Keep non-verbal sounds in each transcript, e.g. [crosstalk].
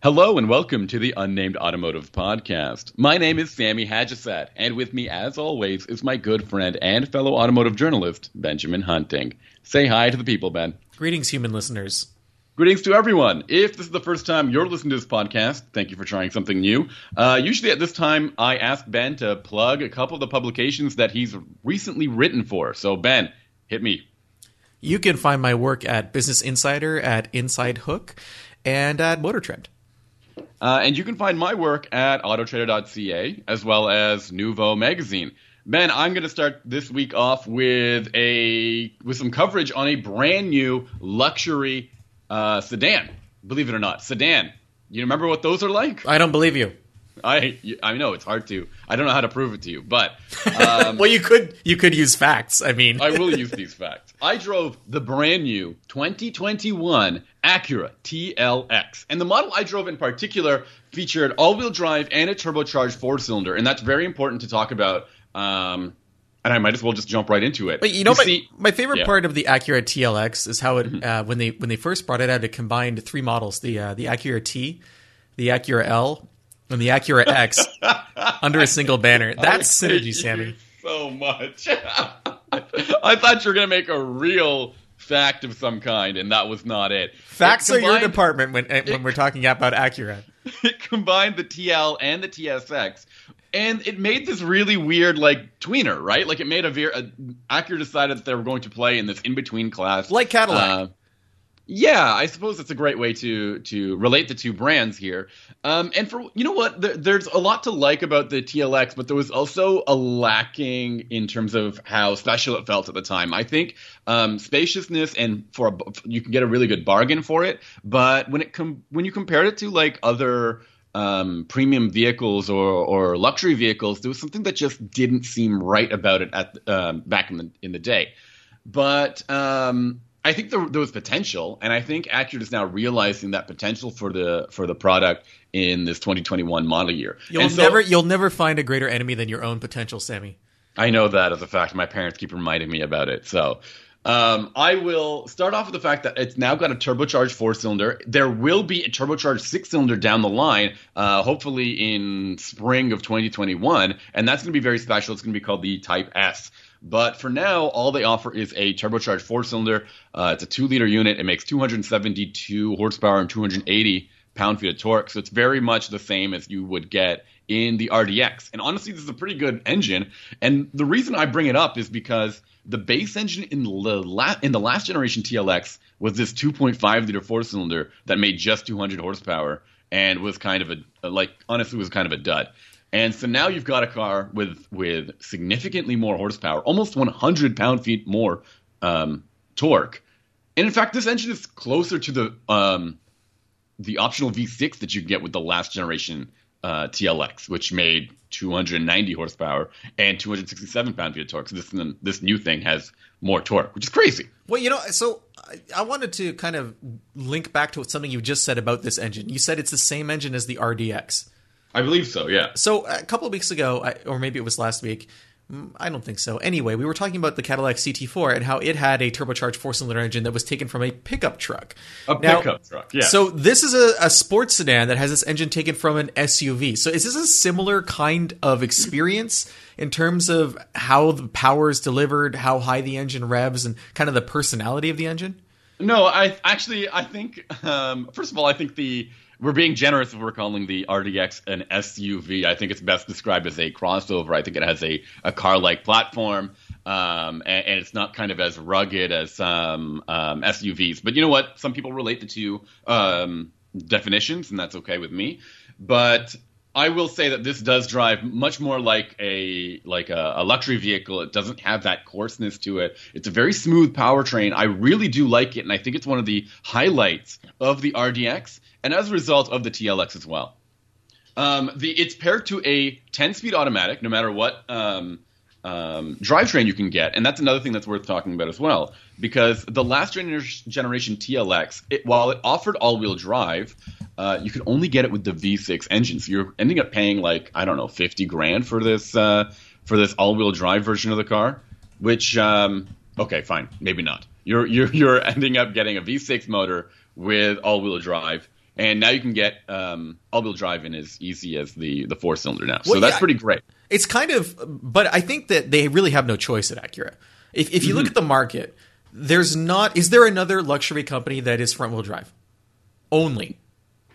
Hello and welcome to the Unnamed Automotive Podcast. My name is Sami Haj-Assaad, and with me, as always, is my good friend and fellow automotive journalist, Benjamin Hunting. Say hi to the people, Ben. Greetings, human listeners. Greetings to everyone. If this is the first time you're listening to this podcast, thank you for trying something new. Uh, usually at this time, I ask Ben to plug a couple of the publications that he's recently written for. So, Ben, hit me. You can find my work at Business Insider, at Inside Hook, and at Motor Trend. Uh, and you can find my work at autotrader.ca as well as Nouveau Magazine. Ben, I'm going to start this week off with a with some coverage on a brand new luxury uh, sedan. Believe it or not, sedan. You remember what those are like? I don't believe you. I I know it's hard to. I don't know how to prove it to you, but um, [laughs] well, you could you could use facts. I mean, I will use these facts. I drove the brand new 2021 Acura TLX, and the model I drove in particular featured all-wheel drive and a turbocharged four-cylinder, and that's very important to talk about. Um, and I might as well just jump right into it. But you know, you my, see, my favorite yeah. part of the Acura TLX is how it mm-hmm. uh, when they when they first brought it out, it combined three models: the uh, the Acura T, the Acura L, and the Acura X [laughs] under a single banner. That's synergy, Sammy. So much. [laughs] I thought you were going to make a real fact of some kind, and that was not it. Facts it combined, are your department when when it, we're talking about Acura. [laughs] It combined the TL and the TSX and it made this really weird like tweener, right? Like it made a very Acura decided that they were going to play in this in between class, like Cadillac. Uh, yeah, I suppose that's a great way to to relate the two brands here. Um, and for you know what, there, there's a lot to like about the TLX, but there was also a lacking in terms of how special it felt at the time. I think um, spaciousness and for a, you can get a really good bargain for it, but when it com- when you compared it to like other um, premium vehicles or, or luxury vehicles, there was something that just didn't seem right about it at um, back in the in the day. But um, I think there, there, was potential, and I think Acura is now realizing that potential for the for the product in this 2021 model year. You'll so, never you'll never find a greater enemy than your own potential, Sammy. I know that as a fact. My parents keep reminding me about it. So um, I will start off with the fact that it's now got a turbocharged four cylinder. There will be a turbocharged six cylinder down the line, uh, hopefully in spring of 2021, and that's going to be very special. It's going to be called the Type S. But for now, all they offer is a turbocharged four cylinder. Uh, it's a two liter unit. It makes 272 horsepower and 280 pound feet of torque. So it's very much the same as you would get in the RDX. And honestly, this is a pretty good engine. And the reason I bring it up is because the base engine in the la- in the last generation TLX was this 2.5 liter four cylinder that made just 200 horsepower and was kind of a like honestly was kind of a dud. And so now you've got a car with with significantly more horsepower, almost 100 pound feet more um, torque. And in fact, this engine is closer to the um, the optional V6 that you get with the last generation uh, TLX, which made 290 horsepower and 267 pound feet of torque. So this this new thing has more torque, which is crazy. Well, you know, so I wanted to kind of link back to something you just said about this engine. You said it's the same engine as the RDX. I believe so. Yeah. So a couple of weeks ago, or maybe it was last week, Mm, I don't think so. Anyway, we were talking about the Cadillac CT4 and how it had a turbocharged four-cylinder engine that was taken from a pickup truck. A now, pickup truck, yeah. So this is a, a, sports sedan that has this engine taken from an SUV. So is this a similar kind of experience in terms of how the power is delivered, how high the engine revs, and kind of the personality of the engine? No, I actually I think um, first of all I think the we're being generous if we're calling the RDX an SUV. I think it's best described as a crossover. I think it has a, a car like platform, um, and, and, it's not kind of as rugged as some um, SUVs. But you know what? Some people relate the two um, definitions, and that's okay with me. But I will say that this does drive much more like a like a, a, luxury vehicle. It doesn't have that coarseness to it. It's a very smooth powertrain. I really do like it, and I think it's one of the highlights of the RDX, and as a result of the TLX as well. Um, the it's paired to a 10-speed automatic, no matter what um, um, drivetrain you can get, and that's another thing that's worth talking about as well. Because the last generation TLX, it, while it offered all-wheel drive, uh, you could only get it with the V6 engine. So you're ending up paying like I don't know, fifty grand for this uh, for this all-wheel drive version of the car. Which um, okay, fine, maybe not. You're you're you're [laughs] ending up getting a V6 motor with all-wheel drive and now you can get um, all-wheel drive in as easy as the the four cylinder now. So well, that's yeah, pretty great. It's kind of, but I think that they really have no choice at Acura. If if you mm-hmm. look at the market, there's not. Is there another luxury company that is front wheel drive only?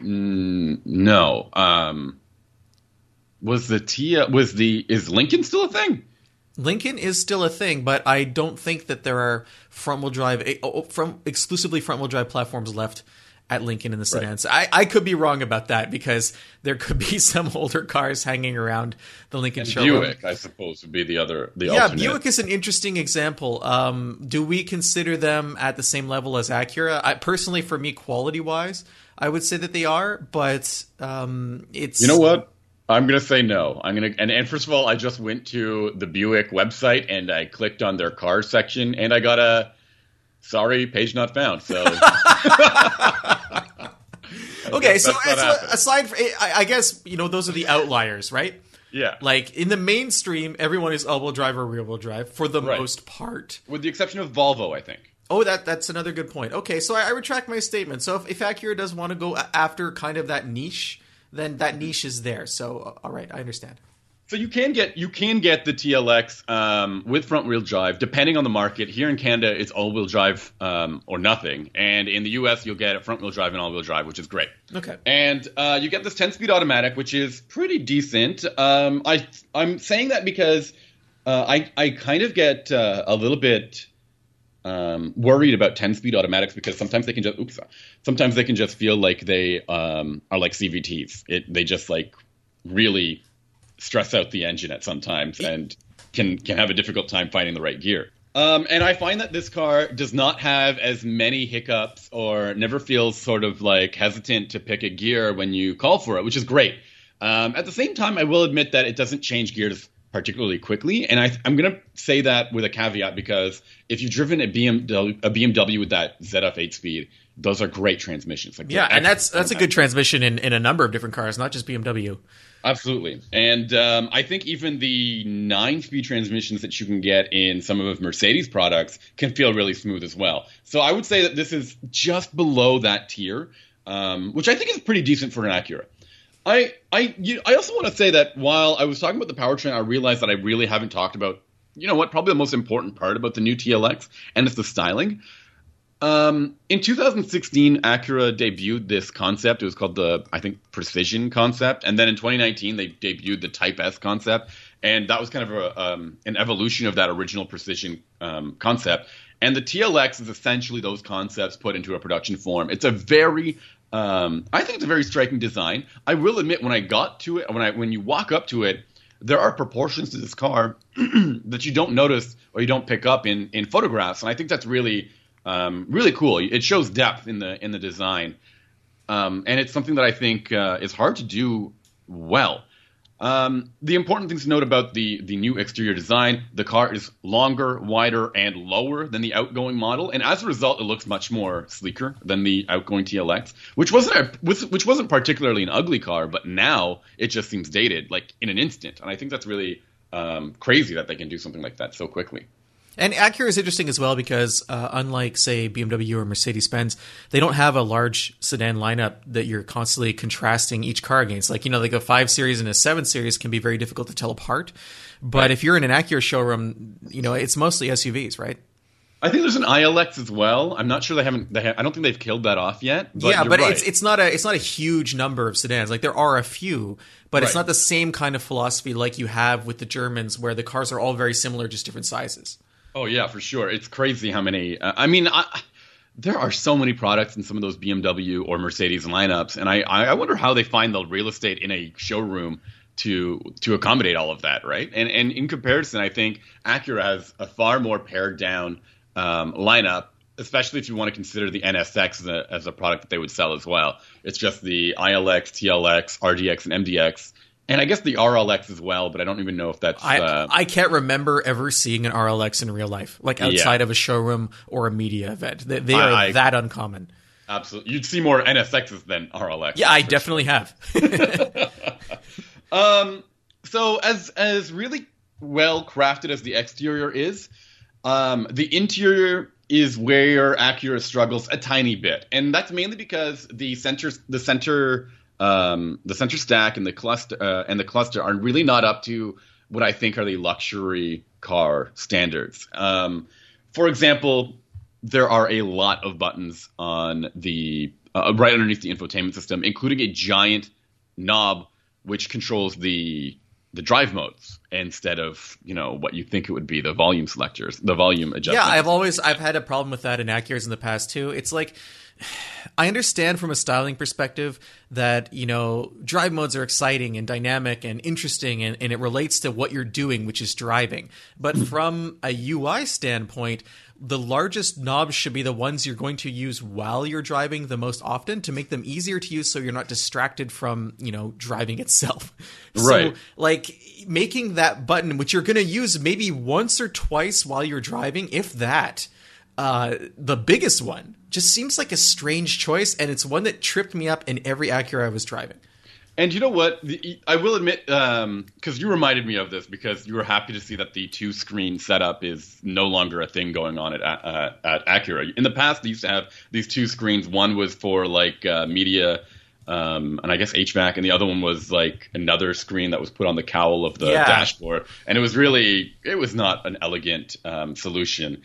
Mm, no. Um, was the Tia? Was the is Lincoln still a thing? Lincoln is still a thing, but I don't think that there are front wheel drive eh, oh, oh, from exclusively front wheel drive platforms left at Lincoln in the sedans. Right. I, I could be wrong about that because there could be [laughs] some older cars hanging around the Lincoln and showroom. Buick, I suppose, would be the other. The yeah, alternate. Buick is an interesting example. Um, do we consider them at the same level as Acura? I, personally, for me, quality wise, I would say that they are, but um, it's. You know what? I'm gonna say no. I'm gonna and, and first of all, I just went to the Buick website and I clicked on their car section and I got a sorry page not found. So [laughs] okay, so aside from, I guess you know those are the outliers, right? Yeah. Like in the mainstream, everyone is all-wheel drive or rear-wheel drive for the right. most part, with the exception of Volvo, I think. Oh, that that's another good point. Okay, so I, I retract my statement. So if, if Acura does want to go after kind of that niche, then that niche is there. So uh, all right, I understand. So you can get you can get the TLX um, with front wheel drive, depending on the market. Here in Canada, it's all wheel drive um, or nothing, and in the US, you'll get a front wheel drive and all wheel drive, which is great. Okay. And uh, you get this 10 speed automatic, which is pretty decent. Um, I I'm saying that because uh, I I kind of get uh, a little bit um, worried about 10 speed automatics because sometimes they can just oops sometimes they can just feel like they um, are like CVTs. It they just like really stress out the engine at sometimes and can can have a difficult time finding the right gear. Um, and I find that this car does not have as many hiccups or never feels sort of like hesitant to pick a gear when you call for it, which is great. Um, at the same time, I will admit that it doesn't change gears particularly quickly, and I, am going to say that with a caveat because if you've driven a BMW, a BMW with that ZF 8 speed, those are great transmissions. Like yeah, and that's that's a good transmission in, in a number of different cars, not just BMW. Absolutely. And um, I think even the nine speed transmissions that you can get in some of Mercedes products can feel really smooth as well. So I would say that this is just below that tier, um, which I think is pretty decent for an Acura. I I you, I also want to say that while I was talking about the powertrain, I realized that I really haven't talked about you know what probably the most important part about the new TLX, and it's the styling. Um, in 2016, Acura debuted this concept. It was called the, I think, Precision concept. And then in 2019, they debuted the Type S concept. And that was kind of a, um, an evolution of that original Precision um, concept. And the TLX is essentially those concepts put into a production form. It's a very, um, I think it's a very striking design. I will admit, when I got to it, when I when you walk up to it, there are proportions to this car [clears throat] that you don't notice or you don't pick up in in photographs. And I think that's really um, really cool. It shows depth in the in the design, um, and it's something that I think uh, is hard to do well. Um, the important things to note about the the new exterior design: the car is longer, wider, and lower than the outgoing model, and as a result, it looks much more sleeker than the outgoing TLX, which wasn't a, which wasn't particularly an ugly car, but now it just seems dated, like in an instant. And I think that's really um, crazy that they can do something like that so quickly. And Acura is interesting as well because, uh, unlike, say, BMW or Mercedes Benz, they don't have a large sedan lineup that you're constantly contrasting each car against. Like, you know, like a 5 Series and a 7 Series can be very difficult to tell apart. But right. if you're in an Acura showroom, you know, it's mostly SUVs, right? I think there's an ILX as well. I'm not sure they haven't. They ha- I don't think they've killed that off yet. But yeah, but right. it's it's not a it's not a huge number of sedans. Like there are a few, but right. it's not the same kind of philosophy like you have with the Germans, where the cars are all very similar, just different sizes. Oh yeah, for sure. It's crazy how many. Uh, I mean, I, there are so many products in some of those BMW or Mercedes lineups, and I I wonder how they find the real estate in a showroom to to accommodate all of that, right? And and in comparison, I think Acura has a far more pared down um, lineup, especially if you want to consider the NSX as a, as a product that they would sell as well. It's just the ILX, TLX, RDX, and MDX and I guess the RLX as well, but I don't even know if that's. I, uh, I can't remember ever seeing an RLX in real life, like outside yeah. of a showroom or a media event. They, they are I, that uncommon. Absolutely, you'd see more NSXs than RLX. Yeah, I definitely sure. have. [laughs] um, so as as really well crafted as the exterior is, um, the interior is where Acura struggles a tiny bit, and that's mainly because the center the center um, the center stack and the cluster uh, and the cluster are really not up to what I think are the luxury car standards. Um, for example, there are a lot of buttons on the uh, right underneath the infotainment system, including a giant knob which controls the the drive modes instead of you know what you think it would be the volume selectors the volume adjustment yeah i've always i've had a problem with that in Acuras in the past too it's like i understand from a styling perspective that you know drive modes are exciting and dynamic and interesting and, and it relates to what you're doing which is driving but mm-hmm. from a ui standpoint the largest knobs should be the ones you're going to use while you're driving the most often to make them easier to use so you're not distracted from, you know, driving itself. [laughs] Right. So, like making that button which you're going to use maybe once or twice while you're driving, if that, uh, the biggest one just seems like a strange choice and it's one that tripped me up in every Acura I was driving. And you know what? The, I will admit, because um, you reminded me of this, because you were happy to see that the two screen setup is no longer a thing going on at uh, at Acura. In the past, they used to have these two screens. One was for like uh, media, um, and I guess HVAC, and the other one was like another screen that was put on the cowl of the yeah. dashboard. And it was really, it was not an elegant um, solution.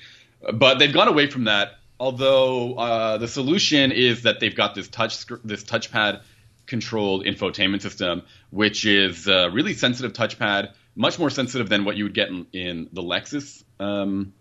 But they've gone away from that. Although uh, the solution is that they've got this touch this touchpad controlled infotainment system, which is a really sensitive touchpad, much more sensitive than what you would get in, in the Lexus um,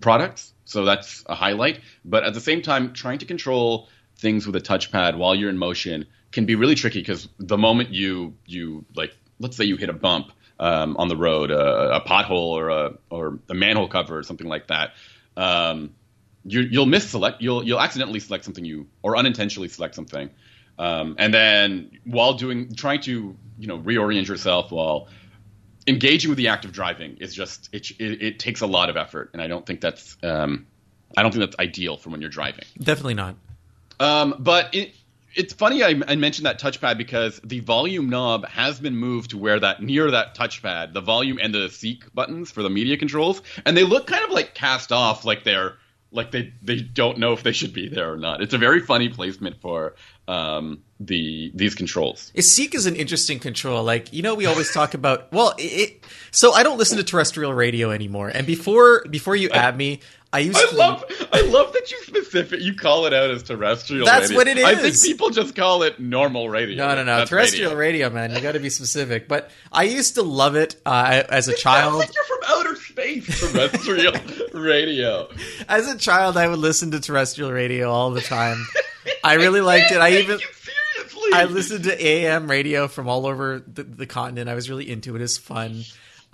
products. So that's a highlight. But at the same time, trying to control things with a touchpad while you're in motion can be really tricky because the moment you you like, let's say you hit a bump um, on the road, a pothole or a or a manhole cover or something like that. Um, you, will miss select. You'll you'll accidentally select something you or unintentionally select something um, and then while doing, trying to, you know, reorient yourself while engaging with the act of driving is just, it, it, it takes a lot of effort. And I don't think that's, um, I don't think that's ideal for when you're driving. Definitely not. Um, but it, it's funny I, I, mentioned that touchpad because the volume knob has been moved to where that near that touchpad, the volume and the seek buttons for the media controls, and they look kind of like cast off, like they're like they they don't know if they should be there or not. It's a very funny placement for um, the these controls. Seek is an interesting control. Like you know, we always talk about. Well, it, so I don't listen to terrestrial radio anymore. And before before you add me, I used. I to, love I love that you specific you call it out as terrestrial. That's radio. what it is. I think people just call it normal radio. No, no, no, That's terrestrial radio. radio, man. You got to be specific. But I used to love it uh, as a it child. Like you're from outer space. Terrestrial [laughs] radio. As a child, I would listen to terrestrial radio all the time. [laughs] I really liked it. I even I listened to AM radio from all over the, the continent. I was really into it. It's fun.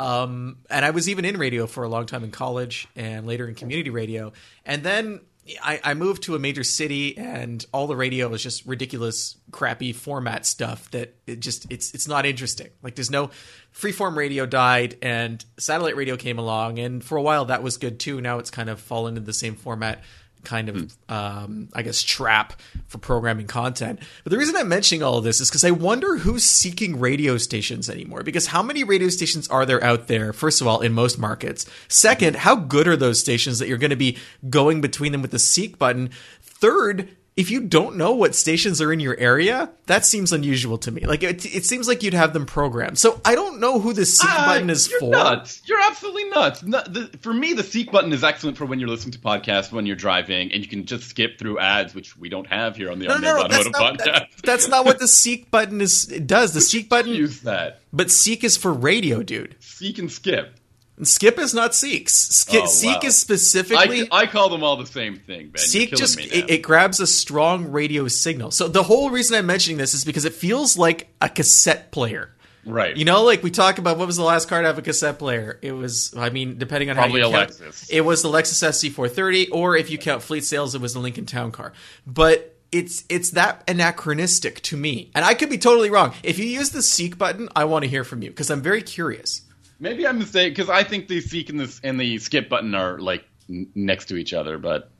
Um, and I was even in radio for a long time in college and later in community radio. And then I, I, moved to a major city, and all the radio was just ridiculous, crappy format stuff that it just it's it's not interesting. Like there's no freeform radio died, and satellite radio came along, and for a while that was good too. Now it's kind of fallen into the same format kind of mm. um, I guess trap for programming content. But the reason I'm mentioning all of this is because I wonder who's seeking radio stations anymore. Because how many radio stations are there out there? First of all, in most markets. Second, how good are those stations that you're going to be going between them with the seek button? Third, if you don't know what stations are in your area, that seems unusual to me. Like it, it seems like you'd have them programmed. So I don't know who the seek uh, button is you're for. Nuts. You're absolutely nuts. the, for me, the seek button is excellent for when you're listening to podcasts, when you're driving, and you can just skip through ads, which we don't have here on the no, no, no, that's not, podcast. that's not what the seek button is. It does the seek button use that? But seek is for radio, dude. Seek and skip. Skip is not Seeks. Sk- oh, Seek wow. is specifically. I, I, call them all the same thing, Ben. Seek just it, it, grabs a strong radio signal. So the whole reason I'm mentioning this is because it feels like a cassette player. Right. You know, like we talk about what was the last car to have a cassette player? It was, I mean, depending on Probably how you a count, Lexus. it was the Lexus SC430, or if you count fleet sales, it was the Lincoln Town Car. But it's it's that anachronistic to me, and I could be totally wrong. If you use the Seek button, I want to hear from you because I'm very curious. Maybe I'm mistaken because I think the seek and the and the skip button are like n- next to each other, but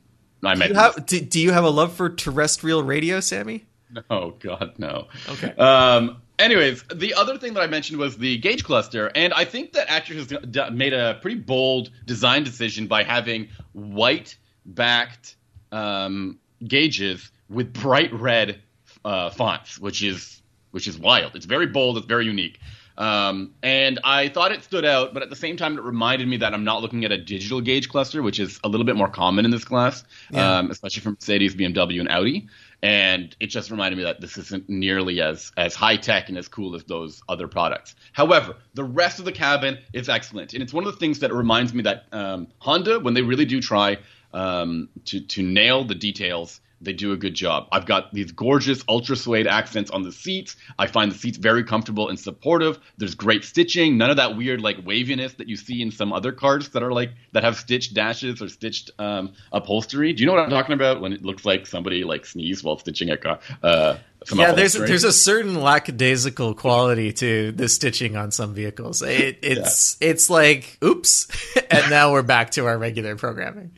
I might. Do you, have, do, do you have a love for terrestrial radio, Sammy? No, God, no. Okay. Um. Anyways, the other thing that I mentioned was the gauge cluster, and I think that Acura has made a pretty bold design decision by having white backed um, gauges with bright red uh, fonts, which is which is wild. It's very bold. It's very unique. Um, and I thought it stood out, but at the same time, it reminded me that I'm not looking at a digital gauge cluster, which is a little bit more common in this class, yeah. um, especially from Mercedes, BMW, and Audi. And it just reminded me that this isn't nearly as as high tech and as cool as those other products. However, the rest of the cabin is excellent, and it's one of the things that reminds me that um, Honda, when they really do try um, to to nail the details they do a good job. I've got these gorgeous ultra suede accents on the seats. I find the seats very comfortable and supportive. There's great stitching. None of that weird like waviness that you see in some other cars that are like that have stitched dashes or stitched um, upholstery. Do you know what I'm talking about when it looks like somebody like sneezed while stitching a car? Uh, yeah, there's there's a certain lackadaisical quality to the stitching on some vehicles. It, [laughs] it's yeah. it's like oops, [laughs] and now we're back to our regular programming.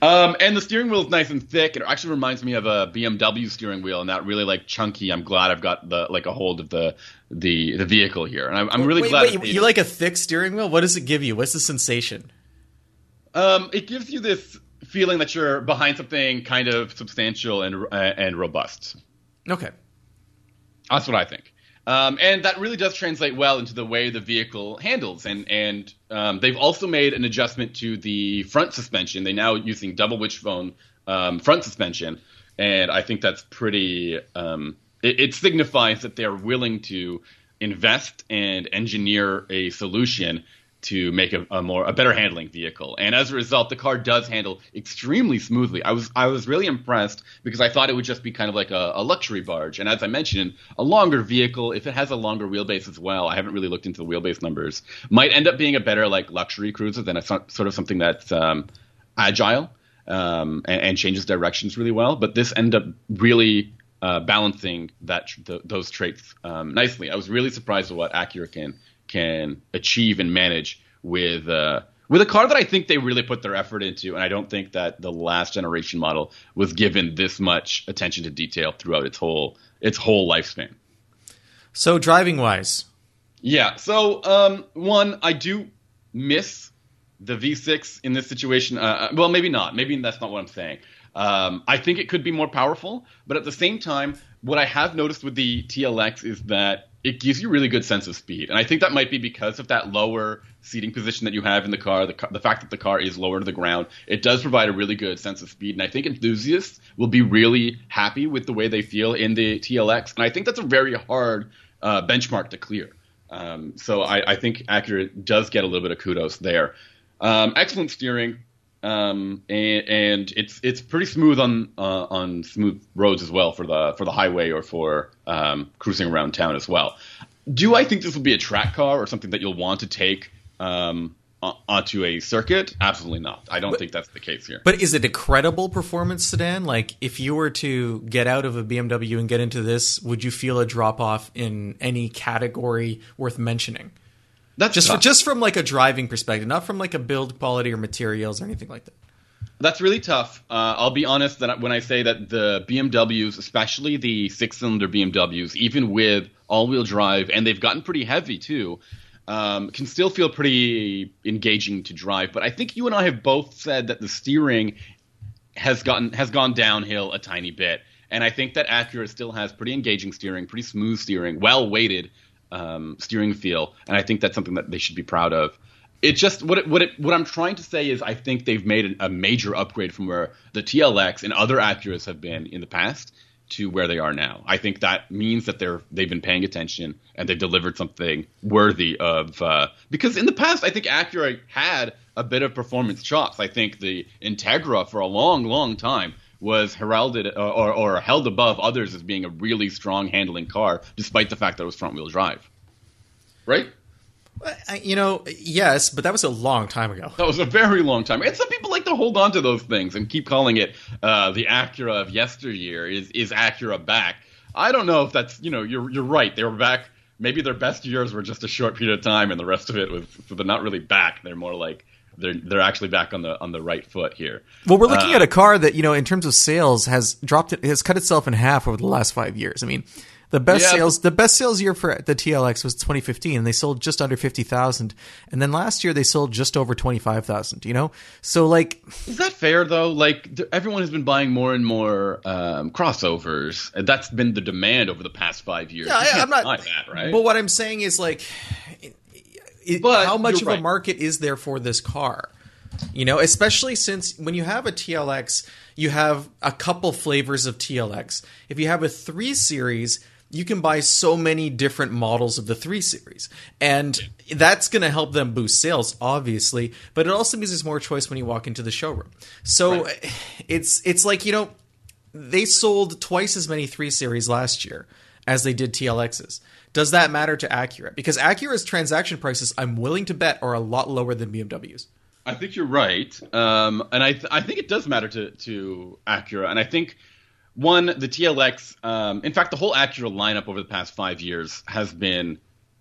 Um, and the steering wheel is nice and thick. It actually reminds me of a BMW steering wheel, and that really like chunky. I'm glad I've got the like a hold of the the the vehicle here, and I'm, I'm really wait, glad. Wait, you like a thick steering wheel? What does it give you? What's the sensation? Um, it gives you this feeling that you're behind something kind of substantial and uh, and robust. Okay. That's what I think. Um, and that really does translate well into the way the vehicle handles. And and um, they've also made an adjustment to the front suspension. They're now using double wishbone um, front suspension, and I think that's pretty. Um, it, it signifies that they're willing to invest and engineer a solution to make a, a, more a better handling vehicle. And as a result, the car does handle extremely smoothly. I was I was really impressed because I thought it would just be kind of like a, a, luxury barge. And as I mentioned, a longer vehicle, if it has a longer wheelbase as well, I haven't really looked into the wheelbase numbers, might end up being a better like luxury cruiser than a sort of something that's um, agile um, and, and, changes directions really well. But this end up really. Uh, balancing that the, those traits um, nicely. I was really surprised at what Acura can can achieve and manage with uh, with a car that I think they really put their effort into, and I don't think that the last generation model was given this much attention to detail throughout its whole its whole lifespan. So driving wise, yeah. So um, one, I do miss the V6 in this situation. Uh, uh, well, maybe not. Maybe that's not what I'm saying. Um, I think it could be more powerful, but at the same time, what I have noticed with the TLX is that it gives you a really good sense of speed, and I think that might be because of that lower seating position that you have in the car. The, the fact that the car is lower to the ground, it does provide a really good sense of speed, and I think enthusiasts will be really happy with the way they feel in the TLX, and I think that's a very hard uh, benchmark to clear. Um, so I, I, think Acura does get a little bit of kudos there. Um, excellent steering, um, and, and, it's it's pretty smooth on uh, on smooth roads as well for the for the highway or for um, cruising around town as well. Do I think this will be a track car or something that you'll want to take um, onto a circuit? Absolutely not. I don't but, think that's the case here. But is it a credible performance sedan? Like, if you were to get out of a BMW and get into this, would you feel a drop off in any category worth mentioning? That's just for, just from like a driving perspective, not from like a build quality or materials or anything like that. That's really tough. Uh, I'll be honest that when I say that the BMWs, especially the six-cylinder BMWs, even with all-wheel drive, and they've gotten pretty heavy too, um, can still feel pretty engaging to drive. But I think you and I have both said that the steering has gotten has gone downhill a tiny bit, and I think that Acura still has pretty engaging steering, pretty smooth steering, well weighted um, steering feel, and I think that's something that they should be proud of. It just what it, what it, what I'm trying to say is I think they've made a major upgrade from where the TLX and other Acuras have been in the past to where they are now. I think that means that they're they've been paying attention and they've delivered something worthy of uh, because in the past I think Acura had a bit of performance chops. I think the Integra for a long long time was heralded or, uh, or, or, held above others as being a really strong handling car, despite the fact that it was front wheel drive. Right? You know, yes, but that was a long time ago. That was a very long time. And some people like to hold on to those things and keep calling it uh, the Acura of yesteryear. Is is Acura back? I don't know if that's you know you're you're right. They were back. Maybe their best years were just a short period of time, and the rest of it was so they're not really back. They're more like they're they're actually back on the on the right foot here. Well, we're looking uh, at a car that you know, in terms of sales, has dropped it has cut itself in half over the last five years. I mean, The best yeah. sales the best sales year for the TLX was 2015 and they sold just under 50,000 and then last year they sold just over 25,000, you know? So like Is that fair though? Like everyone has been buying more and more um, crossovers. That's been the demand over the past 5 years. Yeah, I, am not that, right? But what I'm saying is like it, but how much of right. a market is there for this car? You know, especially since when you have a TLX, you have a couple flavors of TLX. If you have a 3 series, you can buy so many different models of the 3 series. And that's going to help them boost sales obviously, but it also means there's more choice when you walk into the showroom. So right. it's it's like, you know, they sold twice as many 3 series last year as they did TLXs. Does that matter to Acura? Because Acura's transaction prices, I'm willing to bet, are a lot lower than BMW's. I think you're right, um, and I th- I think it does matter to to Acura, and I think one the TLX, um, in fact, the whole Acura lineup over the past five years has been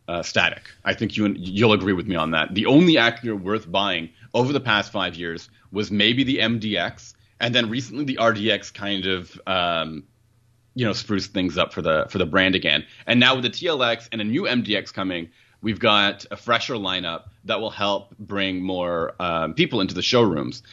uh, static. I think you you'll agree with me on that. The only Acura worth buying over the past five years was maybe the MDX, and then recently the RDX kind of um, you know spruce things up for the for the brand again. And now with the TLX and a new MDX coming, we've got a fresher lineup that will help bring more um, people into the showrooms.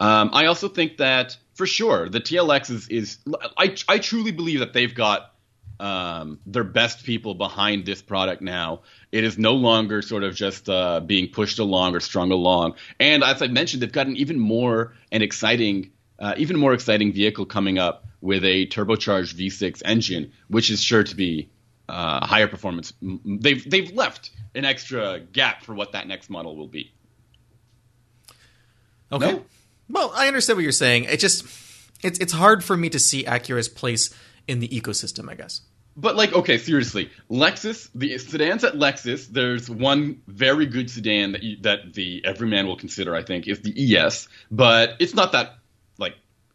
Um, I also think that for sure the TLX is is I I truly believe that they've got um, their best people behind this product now. It is no longer sort of just uh, being pushed along or strung along. And as I mentioned, they've got an even more and exciting, uh, even more exciting vehicle coming up with a turbocharged V6 engine, which is sure to be uh, higher performance. They've they've left an extra gap for what that next model will be. Okay. No? Well, I understand what you're saying. It just it's it's hard for me to see Acura's place in the ecosystem, I guess. But like, okay, seriously, Lexus, the sedans at Lexus, there's one very good sedan that you, that the everyman will consider, I think, is the ES, but it's not that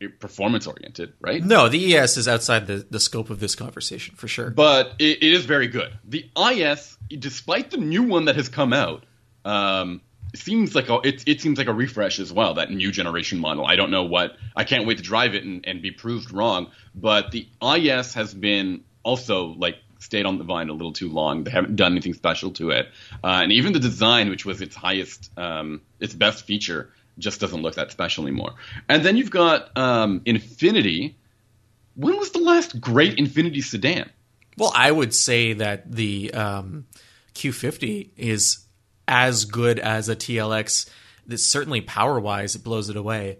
performance oriented, right? No, the ES is outside the, the scope of this conversation for sure. But it, it is very good. The IS, despite the new one that has come out, um, seems like a, it, it seems like a refresh as well. That new generation model. I don't know what. I can't wait to drive it and, and be proved wrong. But the IS has been also like stayed on the vine a little too long. They haven't done anything special to it, uh, and even the design, which was its highest, um, its best feature, just doesn't look that special anymore. And then you've got um, Infiniti. When was the last great Infiniti sedan? Well, I would say that the um, Q50 is as good as a TLX. That's certainly power wise, it blows it away.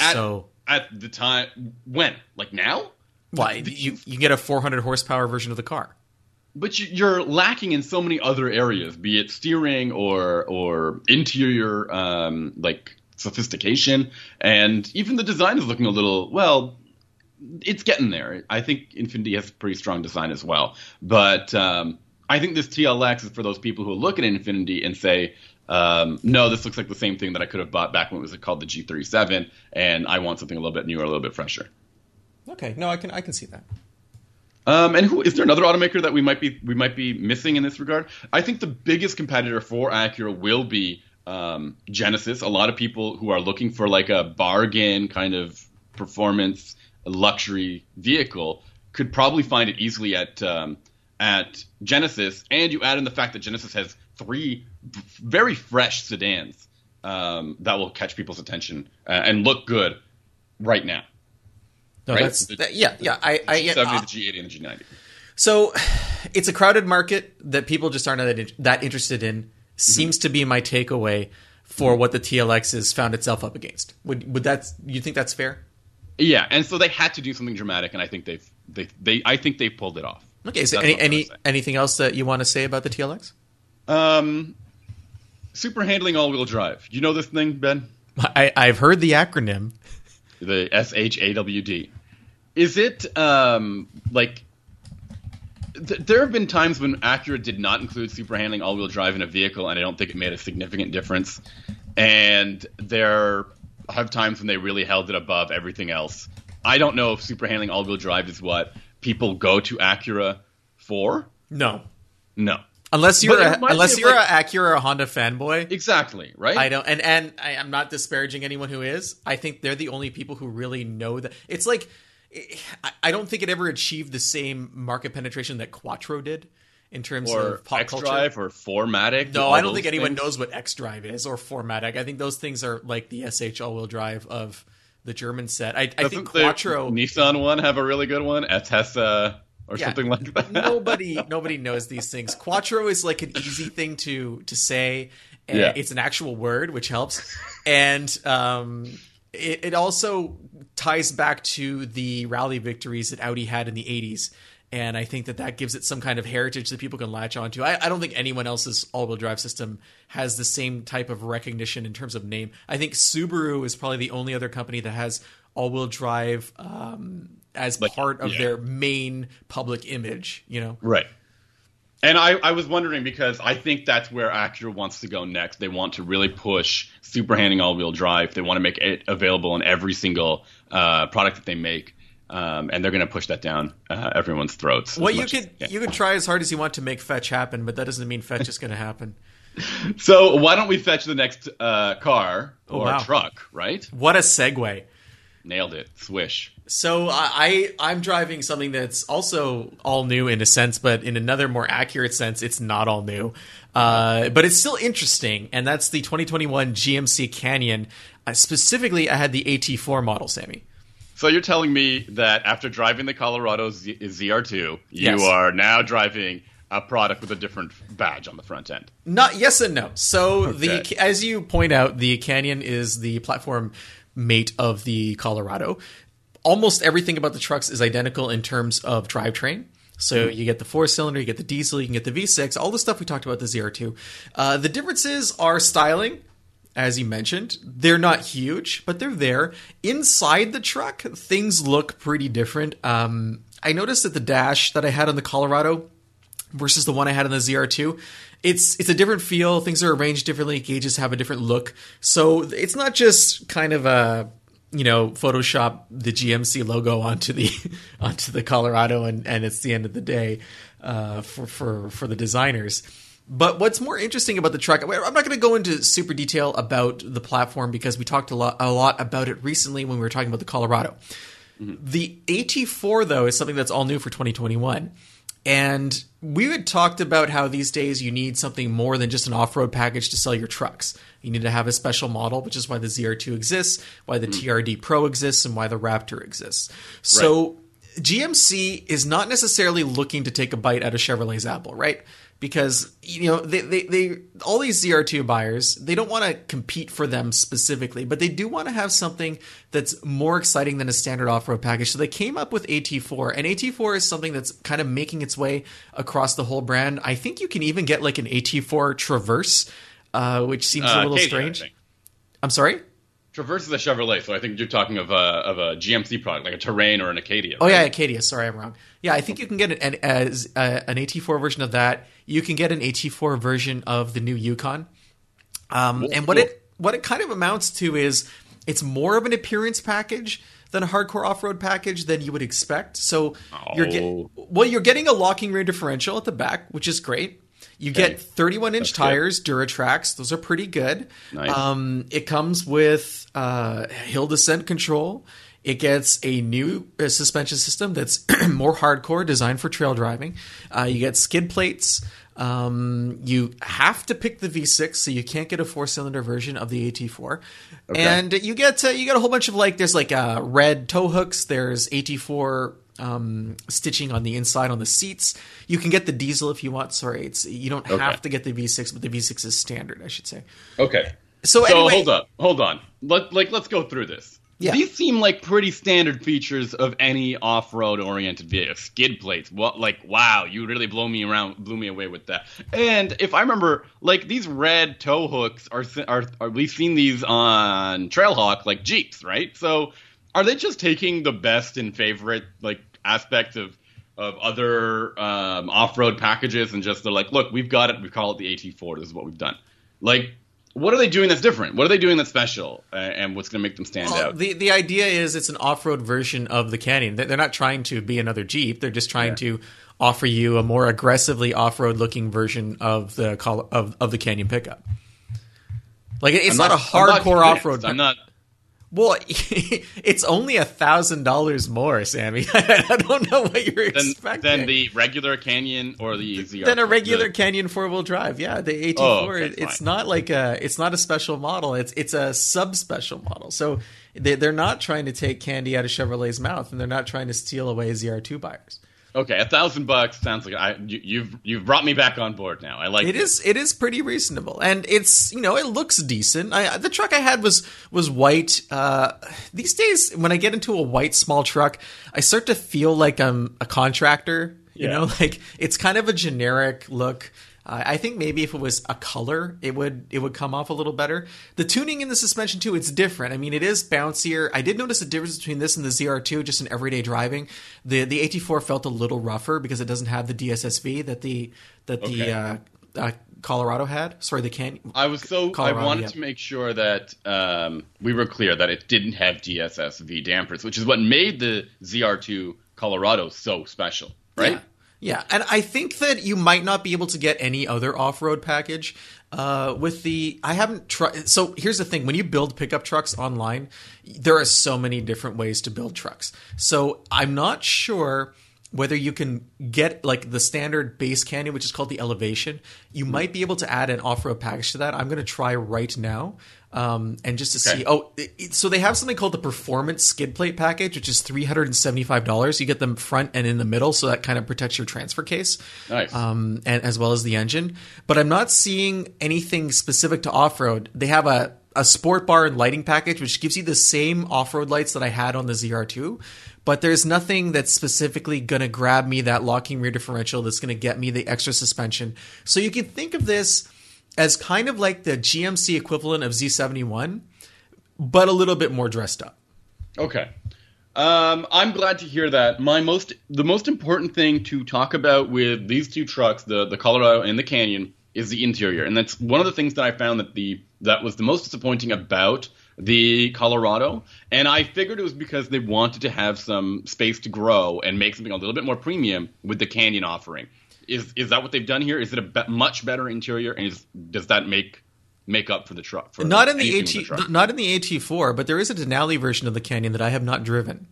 At, so at the time, when like now? Why well, you you get a 400 horsepower version of the car but you're lacking in so many other areas, be it steering or or interior um, like sophistication, and even the design is looking a little well. It's getting there. I think Infiniti has a pretty strong design as well, but um, I think this TLX is for those people who look at Infiniti and say, um, "No, this looks like the same thing that I could have bought back when it was called the G37, and I want something a little bit newer, a little bit fresher." Okay, no, I can I can see that. Um, and who is there another automaker that we might be we might be missing in this regard? I think the biggest competitor for Acura will be um, Genesis. A lot of people who are looking for like a bargain kind of performance luxury vehicle could probably find it easily at um, at Genesis. And you add in the fact that Genesis has three very fresh sedans um, that will catch people's attention uh, and look good right now. No, right? that's the, yeah, yeah. I, I G70, uh, the G80, and the G90. So [sighs] it's a crowded market that people just aren't that, that interested in seems mm-hmm. to be my takeaway for what the TLX has found itself up against. Would would that you think that's fair? Yeah, and so they had to do something dramatic, and I think they've they they I think they pulled it off. Okay, so any, any anything else that you want to say about the TLX? Um, super handling all wheel drive. You know this thing, Ben? I, I've heard the acronym. The S H A W D. Is it um like th- there have been times when Acura did not include super handling all wheel drive in a vehicle, and I don't think it made a significant difference. And there have times when they really held it above everything else. I don't know if super handling all wheel drive is what people go to Acura for. No, no. Unless you're a, unless you're like, a Acura or Honda fanboy, exactly right. I don't, and and I, am not disparaging anyone who is. I think they're the only people who really know that. It's like I don't think it ever achieved the same market penetration that Quattro did in terms or of pop X culture. Drive or 4MATIC. No, I don't think anyone things. knows what xDrive is or 4MATIC. I think those things are like the SH all-wheel drive of the German set. I, I think Quattro. Nissan one have a really good one? ATTESA or Yeah. something like that. nobody [laughs] nobody knows these things. Quattro is like an easy thing to to say. And Yeah. It's an actual word, which helps. And um, it, it also ties back to the rally victories that Audi had in the 80s. And I think that that gives it some kind of heritage that people can latch onto. I, I don't think anyone else's all-wheel drive system has the same type of recognition in terms of name. I think Subaru is probably the only other company that has all-wheel drive um, as part of yeah. their main public image. You know, Right. And I, I was wondering because I think that's where Acura wants to go next. They want to really push super handling all wheel drive. They want to make it available in every single uh, product that they make. Um, and they're going to push that down uh, everyone's throats. well, you much as could you could try as hard as you want to make fetch happen, but that doesn't mean fetch is going to happen. [laughs] So why don't we fetch the next uh, car or wow. truck? Right? What a segue! Nailed it. Swish. So I, I I'm driving something that's also all new in a sense, but in another more accurate sense, it's not all new. Uh, but it's still interesting, and that's the 2021 GMC Canyon. Uh, specifically, I had the AT4 model, Sammy. So you're telling me that after driving the Colorado Z- ZR2, you Yes. are now driving a product with a different badge on the front end. Not yes and no. So Okay. the as you point out, the Canyon is the platform mate of the Colorado. Almost everything about the trucks is identical in terms of drivetrain. So you get the four cylinder, you get the diesel, you can get the V6, all the stuff we talked about the ZR2. Uh, the differences are styling, as you mentioned. They're not huge, but they're there. Inside the truck, things look pretty different. Um, I noticed that the dash that I had on the Colorado versus the one I had on the ZR2. It's it's a different feel. Things are arranged differently. Gauges have a different look. So it's not just kind of a you know Photoshop the GMC logo onto the [laughs] onto the Colorado and and it's the end of the day uh, for for for the designers. But what's more interesting about the truck, I'm not going to go into super detail about the platform because we talked a lot a lot about it recently when we were talking about the Colorado. The AT4 though is something that's all new for 2021. And we had talked about how these days you need something more than just an off-road package to sell your trucks. You need to have a special model, which is why the ZR2 exists, why the hmm. TRD Pro exists, and why the Raptor exists. So GMC is not necessarily looking to take a bite out of Chevrolet's apple, right? Because you know they, they, they all these ZR2 buyers they don't want to compete for them specifically, but they do want to have something that's more exciting than a standard off-road package. So they came up with AT4, and AT4 is something that's kind of making its way across the whole brand. I think you can even get like an AT4 Traverse, uh, which seems a Uh, little Acadia, strange. I'm sorry. Traverse is a Chevrolet, so I think you're talking of a of a GMC product, like a Terrain or an Acadia. Oh right? yeah, Acadia. Sorry, I'm wrong. Yeah, I think you can get an, an as uh, an AT4 version of that. You can get an AT4 version of the new Yukon. Um, Cool, and what cool. it what it kind of amounts to is it's more of an appearance package than a hardcore off-road package than you would expect. So you're Oh. getting well, you're getting a locking rear differential at the back, which is great. You Okay. get 31 inch That's good. tires, DuraTracs. Those are pretty good. Nice. Um, it comes with uh, hill descent control. It gets a new uh, suspension system that's [clears throat] more hardcore, designed for trail driving. Uh, you get skid plates. Um, you have to pick the V6, so you can't get a four-cylinder version of the AT4. And you get uh, you get a whole bunch of like there's like uh, red tow hooks. There's AT4 um, stitching on the inside on the seats. You can get the diesel if you want. Sorry, it's you don't Okay. have to get the V6, but the V6 is standard, I should say. Okay. So, So anyway, hold up, hold on. Let like let's go through this. Yeah. These seem like pretty standard features of any off-road oriented vehicle. Skid plates. What like wow, you really blow me around, blew me away with that. And if I remember, like these red tow hooks are are, are we've seen these on Trailhawk like Jeeps, right? So are they just taking the best and favorite like aspects of of other um, off-road packages and just they're like, look, we've got it. We call it the AT4. This is what we've done. Like, what are they doing that's different? What are they doing that's special, uh, and what's going to make them stand Well, out? the the idea is it's an off road version of the Canyon. They- They're not trying to be another Jeep. They're just trying to offer you a more aggressively off road looking version of the of of the Canyon pickup. Like it's I'm not, a hardcore off road. I'm not. Well, [laughs] it's only a thousand dollars more, Sammy. [laughs] I don't know what you're than, expecting. Than the regular Canyon or the ZR. Than a regular the, Canyon four wheel drive. Yeah, the AT4. Oh, okay, it's not like a. It's not a special model. It's it's a sub special model. So they, they're not trying to take candy out of Chevrolet's mouth, and they're not trying to steal away ZR2 buyers. Okay, a thousand bucks sounds like I you, you've you've brought me back on board now. I like it. Is it is pretty reasonable, and it's you know it looks decent. I, the truck I had was was white. Uh, these days, when I get into a white small truck, I start to feel like I'm a contractor. You yeah. know, [laughs] like it's kind of a generic look. I think maybe if it was a color, it would it would come off a little better. The tuning in the suspension too, it's different. I mean, it is bouncier. I did notice a difference between this and the ZR2 just in everyday driving. The the AT4 felt a little rougher because it doesn't have the DSSV that the that the okay. uh, uh, Colorado had. Sorry, the can. I was so Colorado, I wanted yeah. to make sure that um, we were clear that it didn't have DSSV dampers, which is what made the ZR2 Colorado so special, right? Yeah. Yeah, and I think that you might not be able to get any other off-road package uh, with the. I haven't tried. So here's the thing: when you build pickup trucks online, there are so many different ways to build trucks. So I'm not sure whether you can get like the standard base canyon, which is called the elevation. You might be able to add an off-road package to that. I'm going to try right now um, and just to okay. see. Oh, it, so they have something called the Performance Skid Plate Package, which is three hundred and seventy-five dollars. You get them front and in the middle, so that kind of protects your transfer case, nice, um, and as well as the engine. But I'm not seeing anything specific to off-road. They have a a sport bar and lighting package, which gives you the same off-road lights that I had on the ZR2, but there's nothing that's specifically going to grab me that locking rear differential that's going to get me the extra suspension. So you can think of this as kind of like the GMC equivalent of Z71, but a little bit more dressed up. Okay. Um, I'm glad to hear that. My most the most important thing to talk about with these two trucks, the the Colorado and the Canyon, is the interior, and that's one of the things that I found that the that was the most disappointing about the Colorado. And I figured it was because they wanted to have some space to grow and make something a little bit more premium with the Canyon offering is is that what they've done here? Is it a be- much better interior, and is, does that make make up for the truck? For not in the AT, the not in the AT4, but there is a Denali version of the Canyon that I have not driven.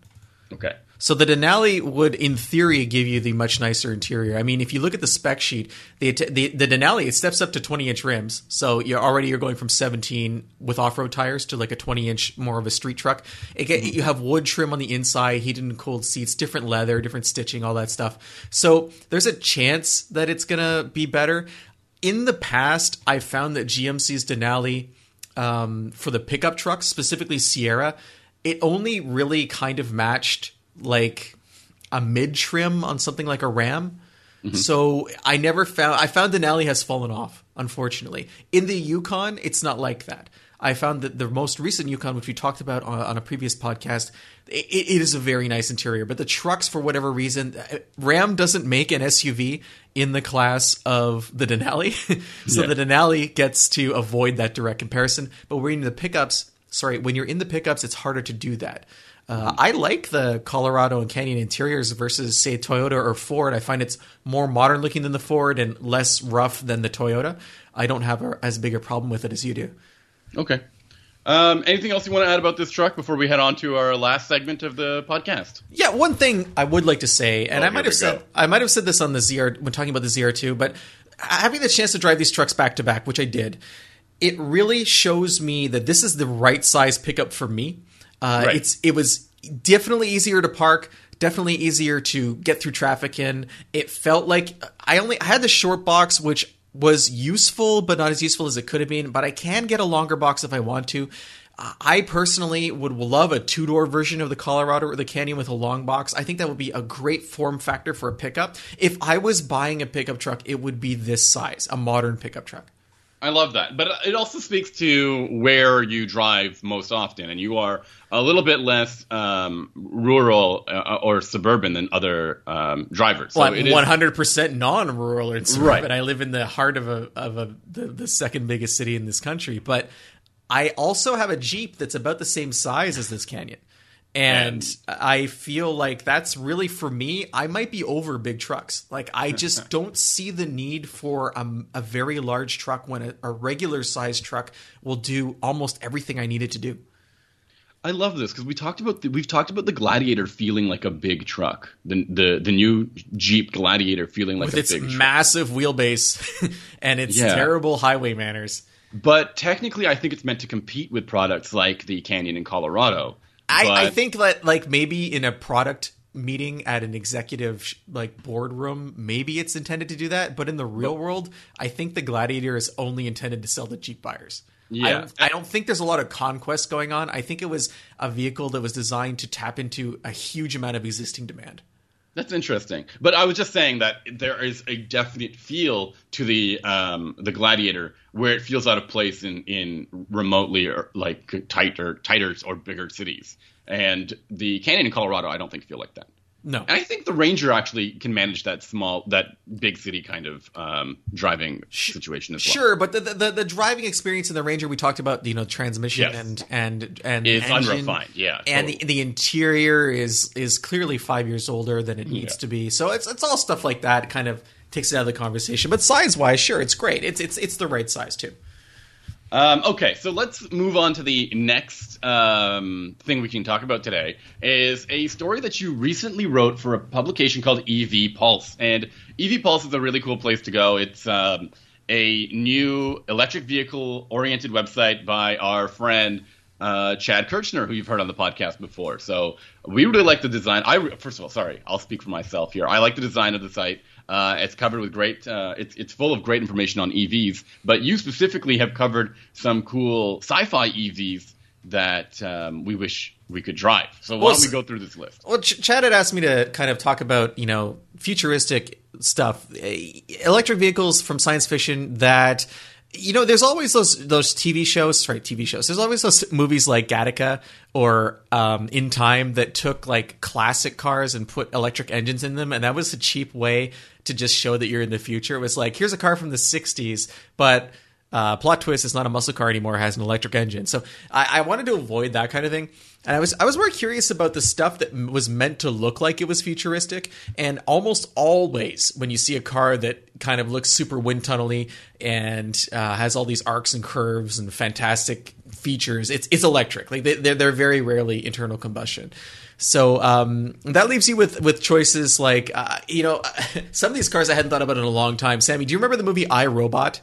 Okay. So the Denali would, in theory, give you the much nicer interior. I mean, if you look at the spec sheet, the the, the Denali it steps up to 20 inch rims. So you're already you're going from 17 with off road tires to like a 20 inch more of a street truck. Get, you have wood trim on the inside, heated and cooled seats, different leather, different stitching, all that stuff. So there's a chance that it's gonna be better. In the past, I found that GMC's Denali um, for the pickup trucks, specifically Sierra, it only really kind of matched like a mid trim on something like a Ram. Mm-hmm. So I never found I found Denali has fallen off, unfortunately. In the Yukon, it's not like that. I found that the most recent Yukon, which we talked about on, on a previous podcast, it, it is a very nice interior. But the trucks, for whatever reason, Ram doesn't make an SUV in the class of the Denali, [laughs] so yeah. the Denali gets to avoid that direct comparison. But you're in the pickups, sorry, when you're in the pickups, it's harder to do that. Uh, I like the Colorado and Canyon interiors versus, say, Toyota or Ford. I find it's more modern looking than the Ford and less rough than the Toyota. I don't have a, as big a problem with it as you do. Okay. Um, anything else you want to add about this truck before we head on to our last segment of the podcast? Yeah, one thing I would like to say, and oh, I might have said I might have said this on the ZR when talking about the ZR2, but having the chance to drive these trucks back to back, which I did, it really shows me that this is the right size pickup for me. Uh, right. It's it was definitely easier to park, definitely easier to get through traffic in. It felt like I only I had the short box, which was useful but not as useful as it could have been. But I can get a longer box if I want to. I personally would love a two door version of the Colorado or the Canyon with a long box. I think that would be a great form factor for a pickup. If I was buying a pickup truck, it would be this size, a modern pickup truck. I love that. But it also speaks to where you drive most often, and you are a little bit less um, rural uh, or suburban than other um, drivers. Well, I'm 100% non-rural or suburban. Right. I live in the heart of a of a the, the second biggest city in this country, but I also have a Jeep that's about the same size as this Canyon. And I feel like that's really for me. I might be over big trucks. Like I [laughs] just don't see the need for a, a very large truck when a, a regular sized truck will do almost everything I need it to do. I love this because we talked about the, we've talked about the Gladiator feeling like a big truck, the the the new Jeep Gladiator feeling like with a its big truck. massive wheelbase [laughs] and its Yeah. terrible highway manners. But technically, I think it's meant to compete with products like the Canyon in Colorado. I, I think that like maybe in a product meeting at an executive like boardroom, maybe it's intended to do that. But in the real world, I think the Gladiator is only intended to sell to Jeep buyers. I Yeah. don't, I don't think there's a lot of conquest going on. I think it was a vehicle that was designed to tap into a huge amount of existing demand. That's interesting. But I was just saying that there is a definite feel to the um, the Gladiator where it feels out of place in, in remotely or like tighter tighter or bigger cities. And the Canyon in Colorado, I don't think feel like that. No, And I think the Ranger actually can manage that small, that big city kind of um, driving situation as well. Sure, but the, the the driving experience in the Ranger we talked about, you know, transmission Yes. and and and Is engine, unrefined, yeah, and the, the interior is is clearly five years older than it needs Yeah. to be. So it's it's all stuff like that kind of takes it out of the conversation. But size wise, sure, it's great. It's it's it's the right size too. Um, okay, so let's move on to the next um, thing we can talk about today. Is a story that you recently wrote for a publication called EV Pulse, and EV Pulse is a really cool place to go. It's um, a new electric vehicle oriented website by our friend uh, Chad Kirchner, who you've heard on the podcast before. So we really like the design. I first of all, sorry, I'll speak for myself here. I like the design of the site. Uh, it's covered with great. Uh, it's it's full of great information on EVs. But you specifically have covered some cool sci-fi EVs that um, we wish we could drive. So why Well, don't we go through this list? Well, Ch- Chad had asked me to kind of talk about you know futuristic stuff, electric vehicles from science fiction that. You know, there's always those those TV shows, right? TV shows. There's always those movies like Gattaca or um, In Time that took like classic cars and put electric engines in them, and that was a cheap way to just show that you're in the future. It was like, here's a car from the '60s, but uh, plot twist: it's not a muscle car anymore; it has an electric engine. So I, I wanted to avoid that kind of thing, and I was I was more curious about the stuff that was meant to look like it was futuristic. And almost always, when you see a car that kind of looks super wind tunnely and uh, has all these arcs and curves and fantastic features, it's it's electric. Like they, they're they're very rarely internal combustion. So um, that leaves you with with choices like uh, you know [laughs] some of these cars I hadn't thought about in a long time. Sami, do you remember the movie I Robot?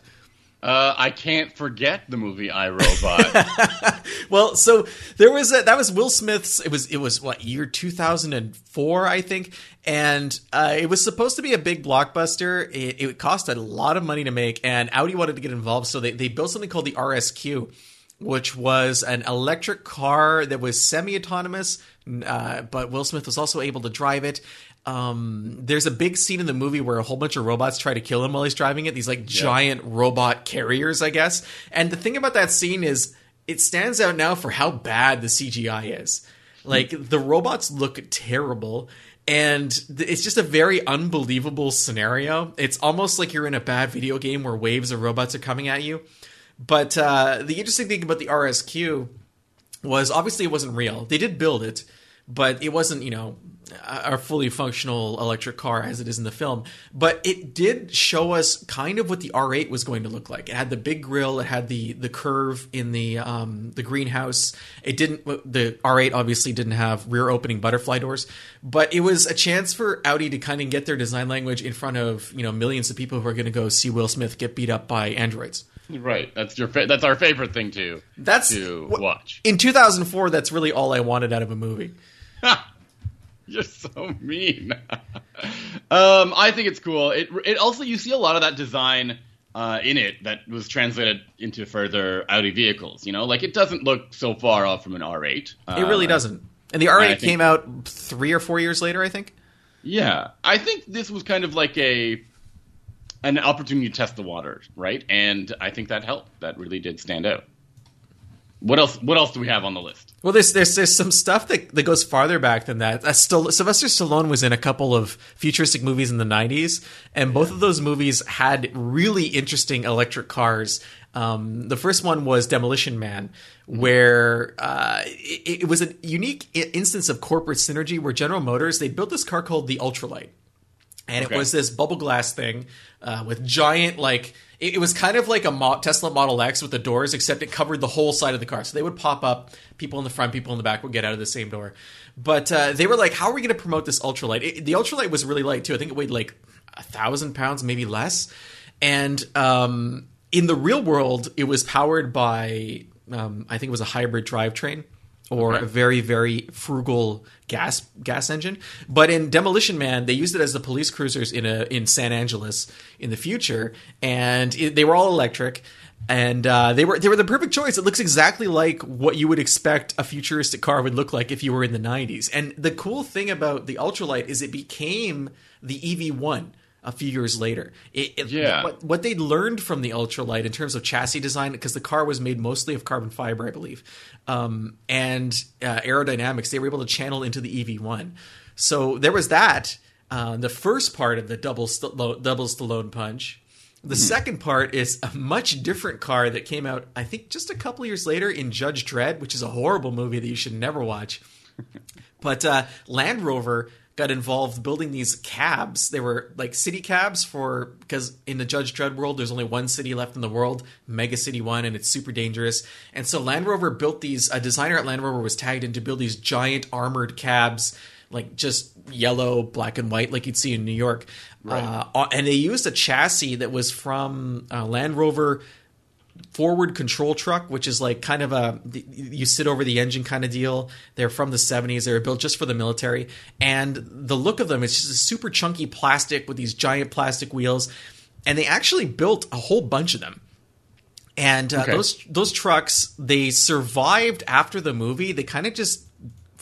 Uh, I can't forget the movie I Robot. [laughs] Well, so there was a, that was Will Smith's. It was it was what year two thousand and four, I think, and uh, it was supposed to be a big blockbuster. It, it cost a lot of money to make, and Audi wanted to get involved, so they they built something called the RSQ, which was an electric car that was semi-autonomous, uh, but Will Smith was also able to drive it. Um, there's a big scene in the movie where a whole bunch of robots try to kill him while he's driving it. These like giant robot carriers, I guess. And the thing about that scene is it stands out now for how bad the CGI is. Like the robots look terrible and it's just a very unbelievable scenario. It's almost like you're in a bad video game where waves of robots are coming at you. But uh, the interesting thing about the RSQ was obviously it wasn't real. They did build it, but it wasn't, you know, a fully functional electric car as it is in the film. But it did show us kind of what the R8 was going to look like. It had the big grill, it had the the curve in the um, the greenhouse. It didn't. The R8 obviously didn't have rear opening butterfly doors, but it was a chance for Audi to kind of get their design language in front of you know millions of people who are going to go see Will Smith get beat up by androids. right. That's your. Fa- that's our favorite thing to That's to what- watch. In 2004, that's really all I wanted out of a movie. [laughs] You're so mean. [laughs] um, I think it's cool. It it also you see a lot of that design uh, in it that was translated into further Audi vehicles. You know, like it doesn't look so far off from an R8. It really Uh, doesn't. And the R8 I think- came out three or four years later, I think. Yeah, I think this was kind of like a an opportunity to test the waters, right? And I think that helped. That really did stand out. What else? What else do we have on the list? Well, there's there's there's some stuff that, that goes farther back than that. That's still Sylvester Stallone was in a couple of futuristic movies in the '90s, and both of those movies had really interesting electric cars. Um, the first one was Demolition Man, where uh, it, it was a unique instance of corporate synergy, where General Motors they built this car called the Ultralight, and okay. it was this bubble glass thing uh, with giant like it, was kind of like a Tesla Model X with the doors, except it covered the whole side of the car. So they would pop up, people in the front, people in the back would get out of the same door. But uh, they were like, "How are we going to promote this ultralight?" It, the ultralight was really light too. I think it weighed like a thousand pounds, maybe less. And um, in the real world, it was powered by um, I think it was a hybrid drivetrain or okay. a very very frugal gas gas engine. But in Demolition Man, they used it as the police cruisers in a in San Angeles in the future, and it, they were all electric. And uh, they were they were the perfect choice. It looks exactly like what you would expect a futuristic car would look like if you were in the '90s. And the cool thing about the ultralight is it became the EV1 a few years later. It, it, yeah. What, what they learned from the ultralight in terms of chassis design, because the car was made mostly of carbon fiber, I believe, um, and uh, aerodynamics, they were able to channel into the EV1. So there was that. Uh, the first part of the double st- double Stallone punch. The mm-hmm. second part is a much different car that came out, I think, just a couple years later in Judge Dredd, which is a horrible movie that you should never watch. But uh, Land Rover got involved building these cabs. They were like city cabs for because in the Judge Dredd world, there's only one city left in the world, Mega City One, and it's super dangerous. And so Land Rover built these. A designer at Land Rover was tagged in to build these giant armored cabs, like just yellow, black, and white, like you'd see in New York. Right. Uh, and they used a chassis that was from uh, Land Rover forward control truck, which is like kind of a you sit over the engine kind of deal. They're from the 70s. They were built just for the military, and the look of them is just a super chunky plastic with these giant plastic wheels. And they actually built a whole bunch of them. And uh, okay. those those trucks they survived after the movie. They kind of just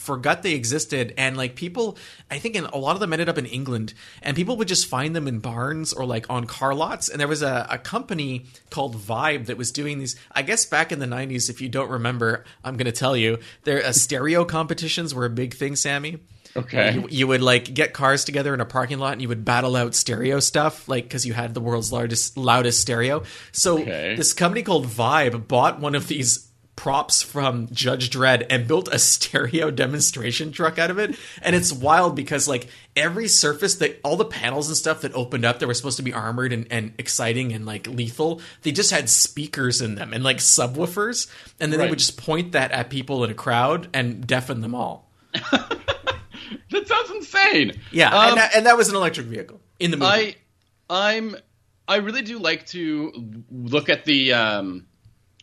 forgot they existed and like people i think in, a lot of them ended up in england and people would just find them in barns or like on car lots and there was a, a company called vibe that was doing these i guess back in the 90s if you don't remember i'm going to tell you there uh, stereo competitions were a big thing sami Okay. You, you, would like get cars together in a parking lot and you would battle out stereo stuff, like because you had the world's largest, loudest stereo. So okay. this company called Vibe bought one of these props from Judge Dredd and built a [laughs] stereo demonstration truck out of it. And it's wild because like every surface that all the panels and stuff that opened up that were supposed to be armored and, and exciting and like lethal, they just had speakers in them and like subwoofers. And then right. they would just point that at people in a crowd and deafen them all. [laughs] that sounds insane. Yeah, um, and, that, and that was an electric vehicle in the movie. I, I'm, I really do like to look at the um,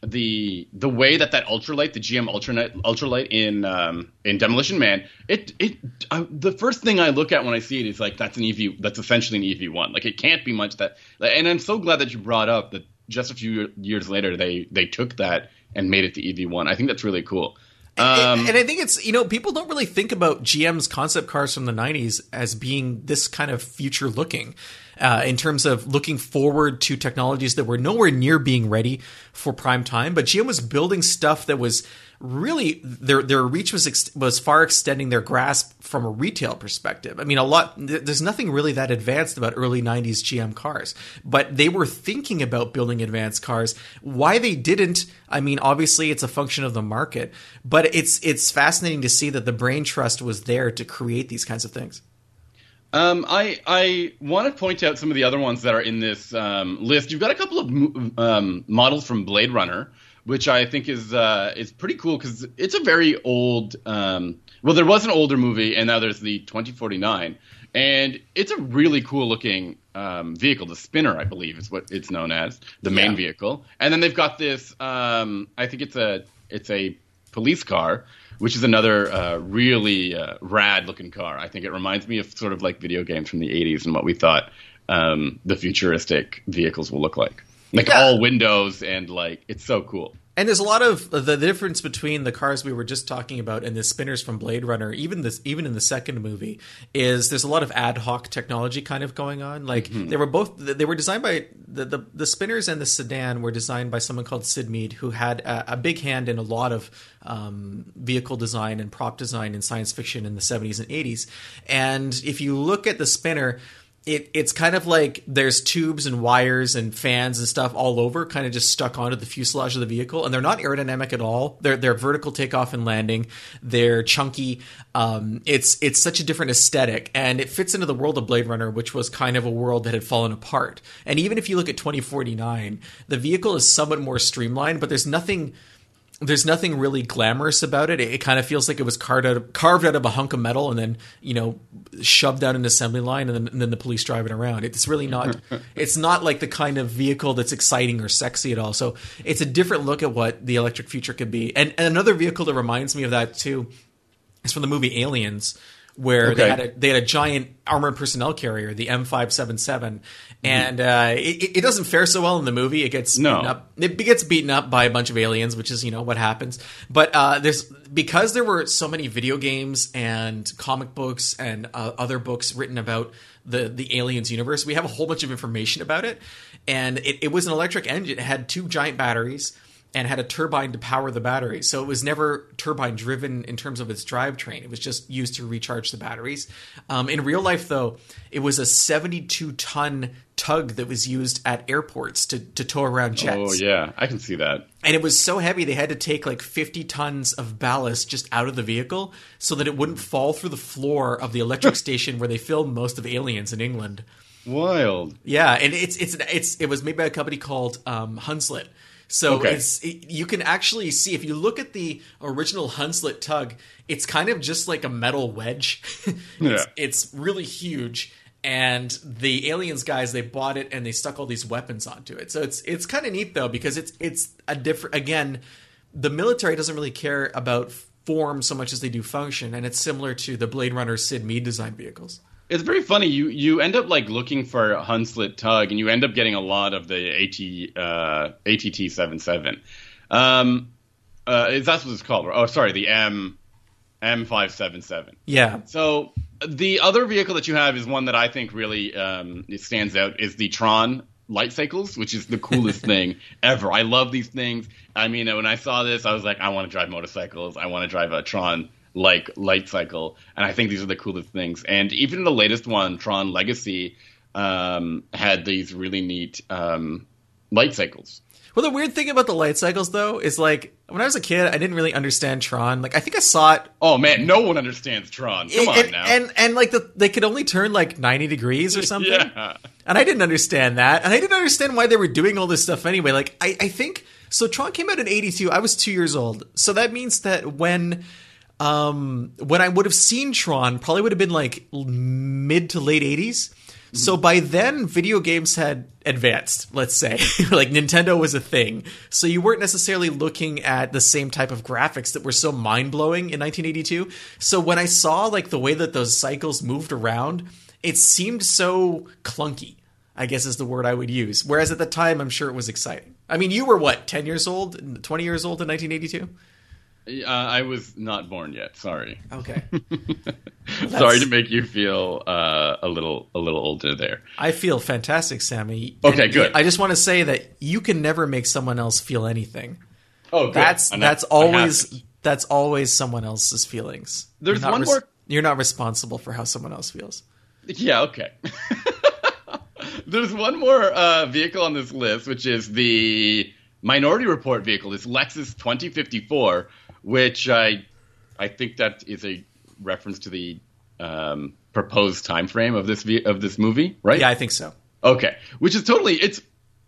the the way that that ultralight, the GM ultralight, ultralight in um, in Demolition Man, it it uh, the first thing I look at when I see it is like that's an EV, that's essentially an EV one. Like it can't be much that. And I'm so glad that you brought up that just a few years later they they took that and made it the EV one. I think that's really cool. Um, and, and, I think it's you know people don't really think about GM's concept cars from the '90s as being this kind of future looking uh, in terms of looking forward to technologies that were nowhere near being ready for prime time. But GM was building stuff that was really their their reach was ex- was far extending their grasp from a retail perspective. I mean, a lot there's nothing really that advanced about early 90s GM cars, but they were thinking about building advanced cars. Why they didn't, I mean, obviously it's a function of the market, but it's it's fascinating to see that the brain trust was there to create these kinds of things. Um, I I want to point out some of the other ones that are in this um, list. You've got a couple of um, models from Blade Runner, which I think is uh, is pretty cool because it's a very old. Um, well, there was an older movie, and now there's the 2049, and it's a really cool looking um, vehicle. The Spinner, I believe, is what it's known as, the main yeah. vehicle. And then they've got this. Um, I think it's a it's a police car which is another uh, really uh, rad looking car. I think it reminds me of sort of like video games from the 80s and what we thought um, the futuristic vehicles will look like. Like yeah. all windows and like it's so cool. And there's a lot of the difference between the cars we were just talking about and the spinners from Blade Runner, even this even in the second movie, is there's a lot of ad hoc technology kind of going on. Like mm-hmm. they were both they were designed by the, the, the spinners and the sedan were designed by someone called Syd Mead, who had a, a big hand in a lot of um, vehicle design and prop design in science fiction in the 70s and 80s. And if you look at the spinner, it it's kind of like there's tubes and wires and fans and stuff all over, kind of just stuck onto the fuselage of the vehicle, and they're not aerodynamic at all. They're they're vertical takeoff and landing. They're chunky. Um, it's it's such a different aesthetic, and it fits into the world of Blade Runner, which was kind of a world that had fallen apart. And even if you look at 2049, the vehicle is somewhat more streamlined, but there's nothing there's nothing really glamorous about it. It, it kind of feels like it was carved out, of, carved out of a hunk of metal and then, you know, shoved down an assembly line and then, and then the police driving around. It's really not, [laughs] it's not like the kind of vehicle that's exciting or sexy at all. So it's a different look at what the electric future could be. And, and another vehicle that reminds me of that too is from the movie Aliens, where okay. they had a they had a giant armored personnel carrier, the M577, and uh, it, it, doesn't fare so well in the movie. It gets no. up, it gets beaten up by a bunch of aliens, which is you know what happens. But uh, there's because there were so many video games and comic books and uh, other books written about the the aliens universe. We have a whole bunch of information about it, and it, it was an electric engine. It had two giant batteries and had a turbine to power the batteries. So it was never turbine driven in terms of its drivetrain. It was just used to recharge the batteries. Um, in real life, though, it was a 72 ton tug that was used at airports to, to tow around jets. Oh, yeah, I can see that. And it was so heavy, they had to take like 50 tons of ballast just out of the vehicle so that it wouldn't fall through the floor of the electric [laughs] station where they filmed most of Aliens in England. Wild. Yeah, and it's it's it's it was made by a company called um, Hunslet so okay. it's it, you can actually see if you look at the original Hunslet tug, it's kind of just like a metal wedge. [laughs] it's, yeah. it's really huge and the aliens guys they bought it and they stuck all these weapons onto it. So it's it's kind of neat though because it's it's a different again the military doesn't really care about form so much as they do function and it's similar to the Blade Runner Syd Mead design vehicles it's very funny. You you end up like looking for Hunslet tug, and you end up getting a lot of the AT uh, ATT seven seven. Um, uh, that's what it's called. Oh, sorry, the M M five seven seven. Yeah. So the other vehicle that you have is one that I think really um, stands out is the Tron light cycles, which is the coolest [laughs] thing ever. I love these things. I mean, when I saw this, I was like, I want to drive motorcycles. I want to drive a Tron like light cycle, and I think these are the coolest things. And even the latest one, Tron Legacy, um, had these really neat um, light cycles. Well, the weird thing about the light cycles, though, is like when I was a kid, I didn't really understand Tron. Like, I think I saw it. Oh man, no one understands Tron. Come and, on now. And and like the, they could only turn like ninety degrees or [laughs] something. yeah. And I didn't understand that, and I didn't understand why they were doing all this stuff anyway. Like, I I think so. Tron came out in eighty two. I was two years old, so that means that when um, when I would have seen Tron, probably would have been like mid to late 80s. So by then, video games had advanced, let's say. [laughs] like Nintendo was a thing. So you weren't necessarily looking at the same type of graphics that were so mind blowing in 1982. So when I saw like the way that those cycles moved around, it seemed so clunky, I guess is the word I would use. Whereas at the time, I'm sure it was exciting. I mean, you were what, 10 years old, 20 years old in 1982? Uh, I was not born yet. Sorry. Okay. [laughs] Well, Sorry to make you feel uh, a little a little older there. I feel fantastic, Sami. Okay, and good. I just want to say that you can never make someone else feel anything. Oh, good. That's that's always that's always someone else's feelings. There's one res- more. You're not responsible for how someone else feels. Yeah. Okay. [laughs] There's one more uh, vehicle on this list, which is the Minority Report vehicle. This Lexus 2054 which I I think that is a reference to the um, proposed time frame of this of this movie, right? Yeah, I think so. Okay, which is totally it's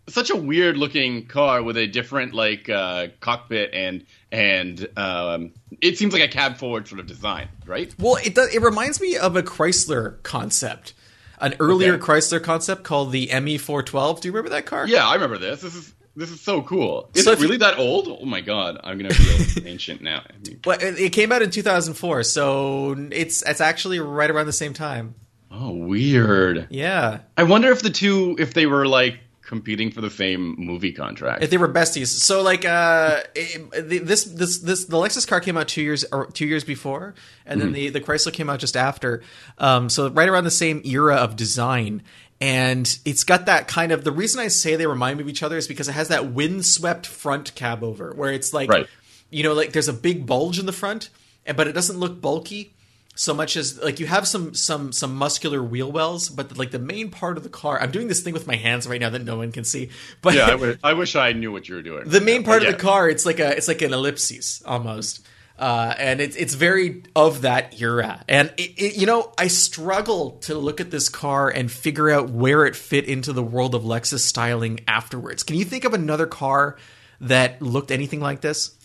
such a weird looking car with a different like uh, cockpit and and um, it seems like a cab forward sort of design, right? Well, it does, it reminds me of a Chrysler concept, an earlier okay. Chrysler concept called the ME 412. Do you remember that car? Yeah, I remember this. This is this is so cool. Is so it really you, that old? Oh my god, I'm gonna feel [laughs] ancient now. Well, it came out in 2004, so it's it's actually right around the same time. Oh, weird. Yeah. I wonder if the two, if they were like competing for the same movie contract. If they were besties, so like uh, it, this this this the Lexus car came out two years or two years before, and then mm-hmm. the the Chrysler came out just after. Um, so right around the same era of design, and it's got that kind of the reason I say they remind me of each other is because it has that windswept front cab over where it's like right. you know like there's a big bulge in the front but it doesn't look bulky so much as like you have some some some muscular wheel wells, but like the main part of the car. I'm doing this thing with my hands right now that no one can see. But yeah, I, [laughs] w- I wish I knew what you were doing. The main part yeah. of the car, it's like a it's like an ellipses almost. Uh, and it's it's very of that era. And it, it, you know, I struggle to look at this car and figure out where it fit into the world of Lexus styling afterwards. Can you think of another car that looked anything like this?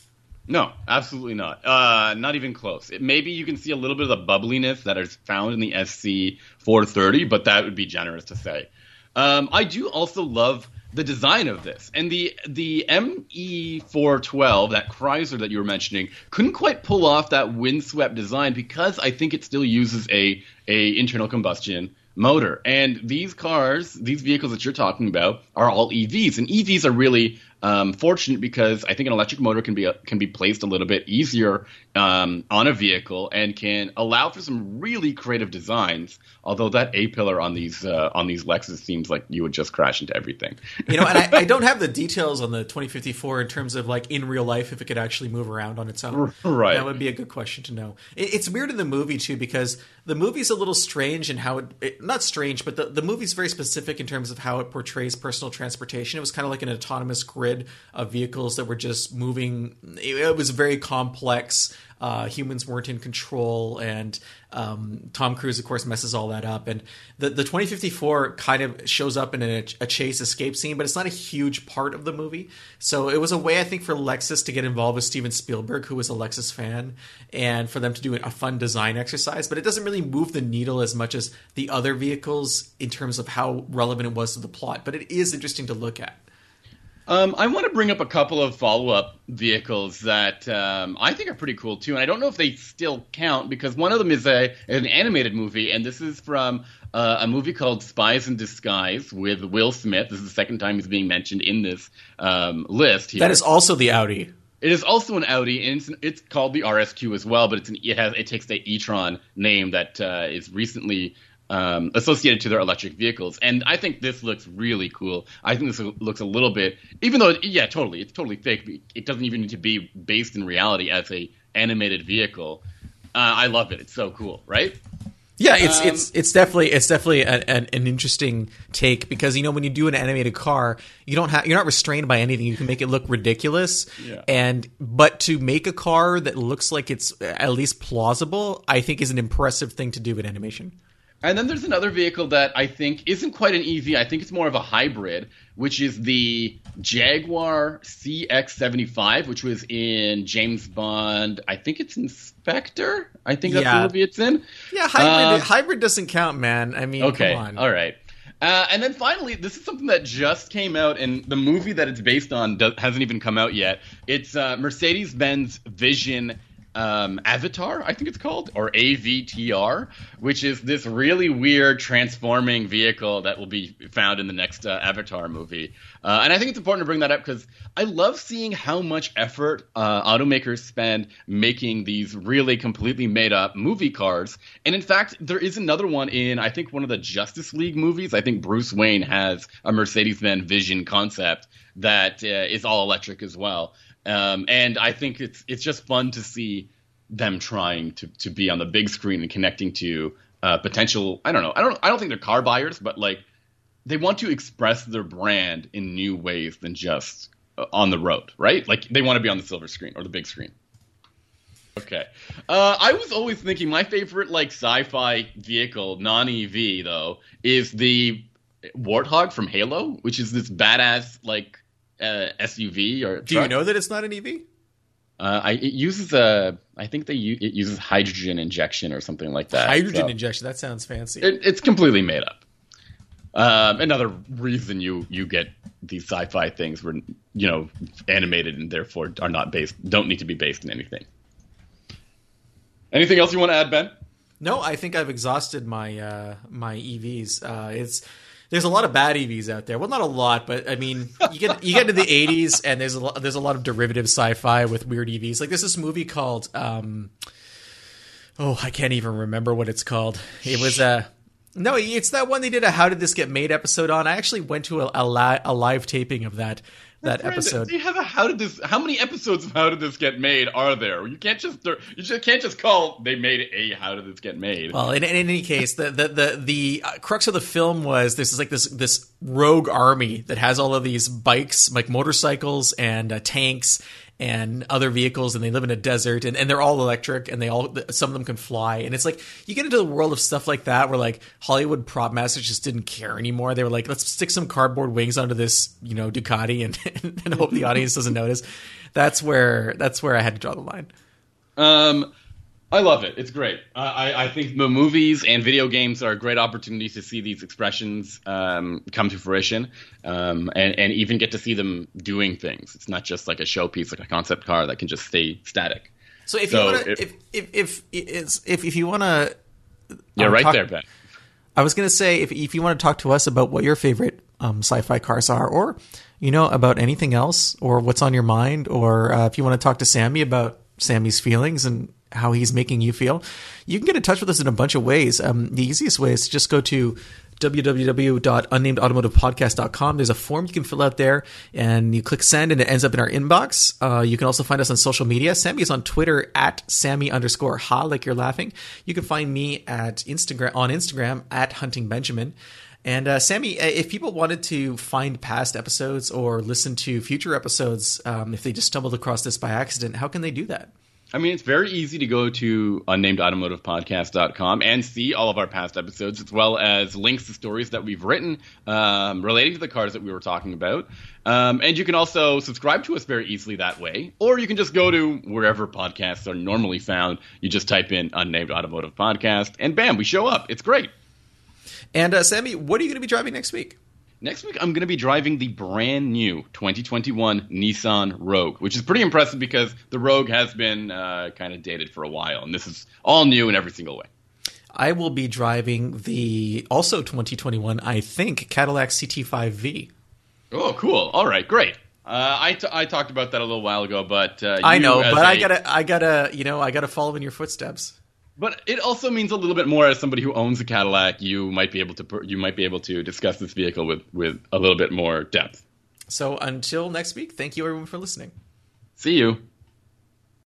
No, absolutely not. Uh, not even close. It, maybe you can see a little bit of the bubbliness that is found in the SC 430, but that would be generous to say. Um, I do also love the design of this and the the ME412, that Chrysler that you were mentioning, couldn't quite pull off that windswept design because I think it still uses a a internal combustion motor. And these cars, these vehicles that you're talking about, are all EVs, and EVs are really um, fortunate because I think an electric motor can be a, can be placed a little bit easier um, on a vehicle and can allow for some really creative designs. Although that A pillar on these uh, on these Lexus seems like you would just crash into everything. You know, and I, I, [laughs] don't have the details on the 2054 in terms of like in real life if it could actually move around on its own. [laughs] Right, that would be a good question to know. It, it's weird in the movie too because the movie's a little strange in how it, it not strange, but the the movie's very specific in terms of how it portrays personal transportation. It was kind of like an autonomous grid of vehicles that were just moving. It, was very complex. Uh, humans weren't in control, and um, Tom Cruise, of course, messes all that up. And the, the 2054 kind of shows up in a, a, chase escape scene, but it's not a huge part of the movie. So it was a way, I think, for Lexus to get involved with Steven Spielberg, who was a Lexus fan, and for them to do a fun design exercise. But it doesn't really move the needle as much as the other vehicles in terms of how relevant it was to the plot. But it is interesting to look at. Um, I want to bring up a couple of follow up vehicles that um, I think are pretty cool too, and I don't know if they still count because one of them is a an animated movie, and this is from uh, a movie called Spies in Disguise with Will Smith. This is the second time he's being mentioned in this um, list. Here. That is also the Audi. It is also an Audi, and it's, it's called the RSQ as well, but it's an, it has it takes the e-tron name that uh, is recently um, associated to their electric vehicles. And I think this looks really cool. I think this looks a little bit, even though, yeah, totally, it's totally fake. It doesn't even need to be based in reality as a animated vehicle. Uh, I love it. It's so cool, right? Yeah, it's um, it's it's definitely it's definitely an, an, an, interesting take because you know when you do an animated car, you don't have you're not restrained by anything. You can make it look ridiculous, yeah. and but to make a car that looks like it's at least plausible, I think is an impressive thing to do with animation. And then there's another vehicle that I think isn't quite an EV. I think it's more of a hybrid, which is the Jaguar CX75, which was in James Bond. I think it's in Spectre. I think that's yeah. the movie it's in. Yeah, hybrid, uh, hybrid doesn't count, man. I mean, okay, all right. Uh, and then finally, this is something that just came out, and the movie that it's based on does, hasn't even come out yet. It's uh, Mercedes Benz Vision um, Avatar, I think it's called, or AVTR, which is this really weird transforming vehicle that will be found in the next uh, Avatar movie. Uh, and I think it's important to bring that up because I love seeing how much effort uh, automakers spend making these really completely made up movie cars. And in fact, there is another one in, I think, one of the Justice League movies. I think Bruce Wayne has a Mercedes Benz Vision concept that uh, is all electric as well. Um, and I think it's it's just fun to see them trying to to be on the big screen and connecting to uh, potential. I don't know. I don't. I don't think they're car buyers, but like they want to express their brand in new ways than just uh, on the road, right? Like they want to be on the silver screen or the big screen. Okay. Uh, I was always thinking my favorite like sci-fi vehicle, non-EV though, is the Warthog from Halo, which is this badass like uh, SUV or. Do you know that it's not an EV? Uh, I, it uses a, I think they it uses hydrogen injection or something like that. Hydrogen so injection. That sounds fancy. It, it's completely made up. Um, another reason you you get these sci-fi things were you know animated and therefore are not based, don't need to be based in anything. Anything else you want to add, Ben? No, I think I've exhausted my uh, my EVs. Uh, it's there's a lot of bad EVs out there. Well, not a lot, but I mean, you get you get into the [laughs] 80s, and there's a lot, there's a lot of derivative sci-fi with weird EVs. Like there's this movie called um, oh, I can't even remember what it's called. It was a uh, no, it's that one they did a "How Did This Get Made" episode on. I actually went to a, a, li- a live taping of that that episode. They have a how did this? How many episodes of How Did This Get Made are there? You can't just you just can't just call they made a How Did This Get Made. Well, in, in any case, the the the, the uh, crux of the film was this is like this this rogue army that has all of these bikes, like motorcycles and uh, tanks and other vehicles and they live in a desert and, and they're all electric and they all some of them can fly. And it's like you get into the world of stuff like that where like hollywood prop masters just didn't care anymore. They were like let's stick some cardboard wings onto this you know ducati and, [laughs] and, hope the audience doesn't notice. That's where that's where i had to draw the line. Um I love it. It's great. I, I think the movies and video games are a great opportunity to see these expressions um, come to fruition, um, and, and even get to see them doing things. It's not just like a showpiece, like a concept car that can just stay static. So if so you want to, if if if if, if, if you want to, yeah, um, right talk, there, Ben. I was going to say if if you want to talk to us about what your favorite um, sci-fi cars are, or you know about anything else, or what's on your mind, or uh, if you want to talk to Sami about Sami's feelings and how he's making you feel, you can get in touch with us in a bunch of ways. Um, the easiest way is to just go to www.unnamedautomotivepodcast.com. There's a form you can fill out there, and you click send, and it ends up in our inbox. Uh, you can also find us on social media. Sami is on Twitter at Sami underscore ha, like you're laughing. You can find me at Instagram on Instagram at Hunting Benjamin. And uh, Sami, uh, if people wanted to find past episodes or listen to future episodes, um, if they just stumbled across this by accident, how can they do that? I mean, it's very easy to go to unnamedautomotivepodcast.com and see all of our past episodes, as well as links to stories that we've written um, relating to the cars that we were talking about. Um, and you can also subscribe to us very easily that way, or you can just go to wherever podcasts are normally found. You just type in Unnamed Automotive Podcast, and bam, we show up. It's great. And uh, Sami, what are you going to be driving next week? Next week, I'm going to be driving the brand new 2021 Nissan Rogue, which is pretty impressive because the Rogue has been uh, kind of dated for a while, and this is all new in every single way. I will be driving the also 2021, I think, Cadillac CT5V. Oh, cool! All right, great. Uh, I, t- I talked about that a little while ago, but uh, I know, but a- I gotta I gotta you know I gotta follow in your footsteps. But it also means a little bit more as somebody who owns a Cadillac. You might be able to you might be able to discuss this vehicle with with a little bit more depth. So until next week, thank you everyone for listening. See you.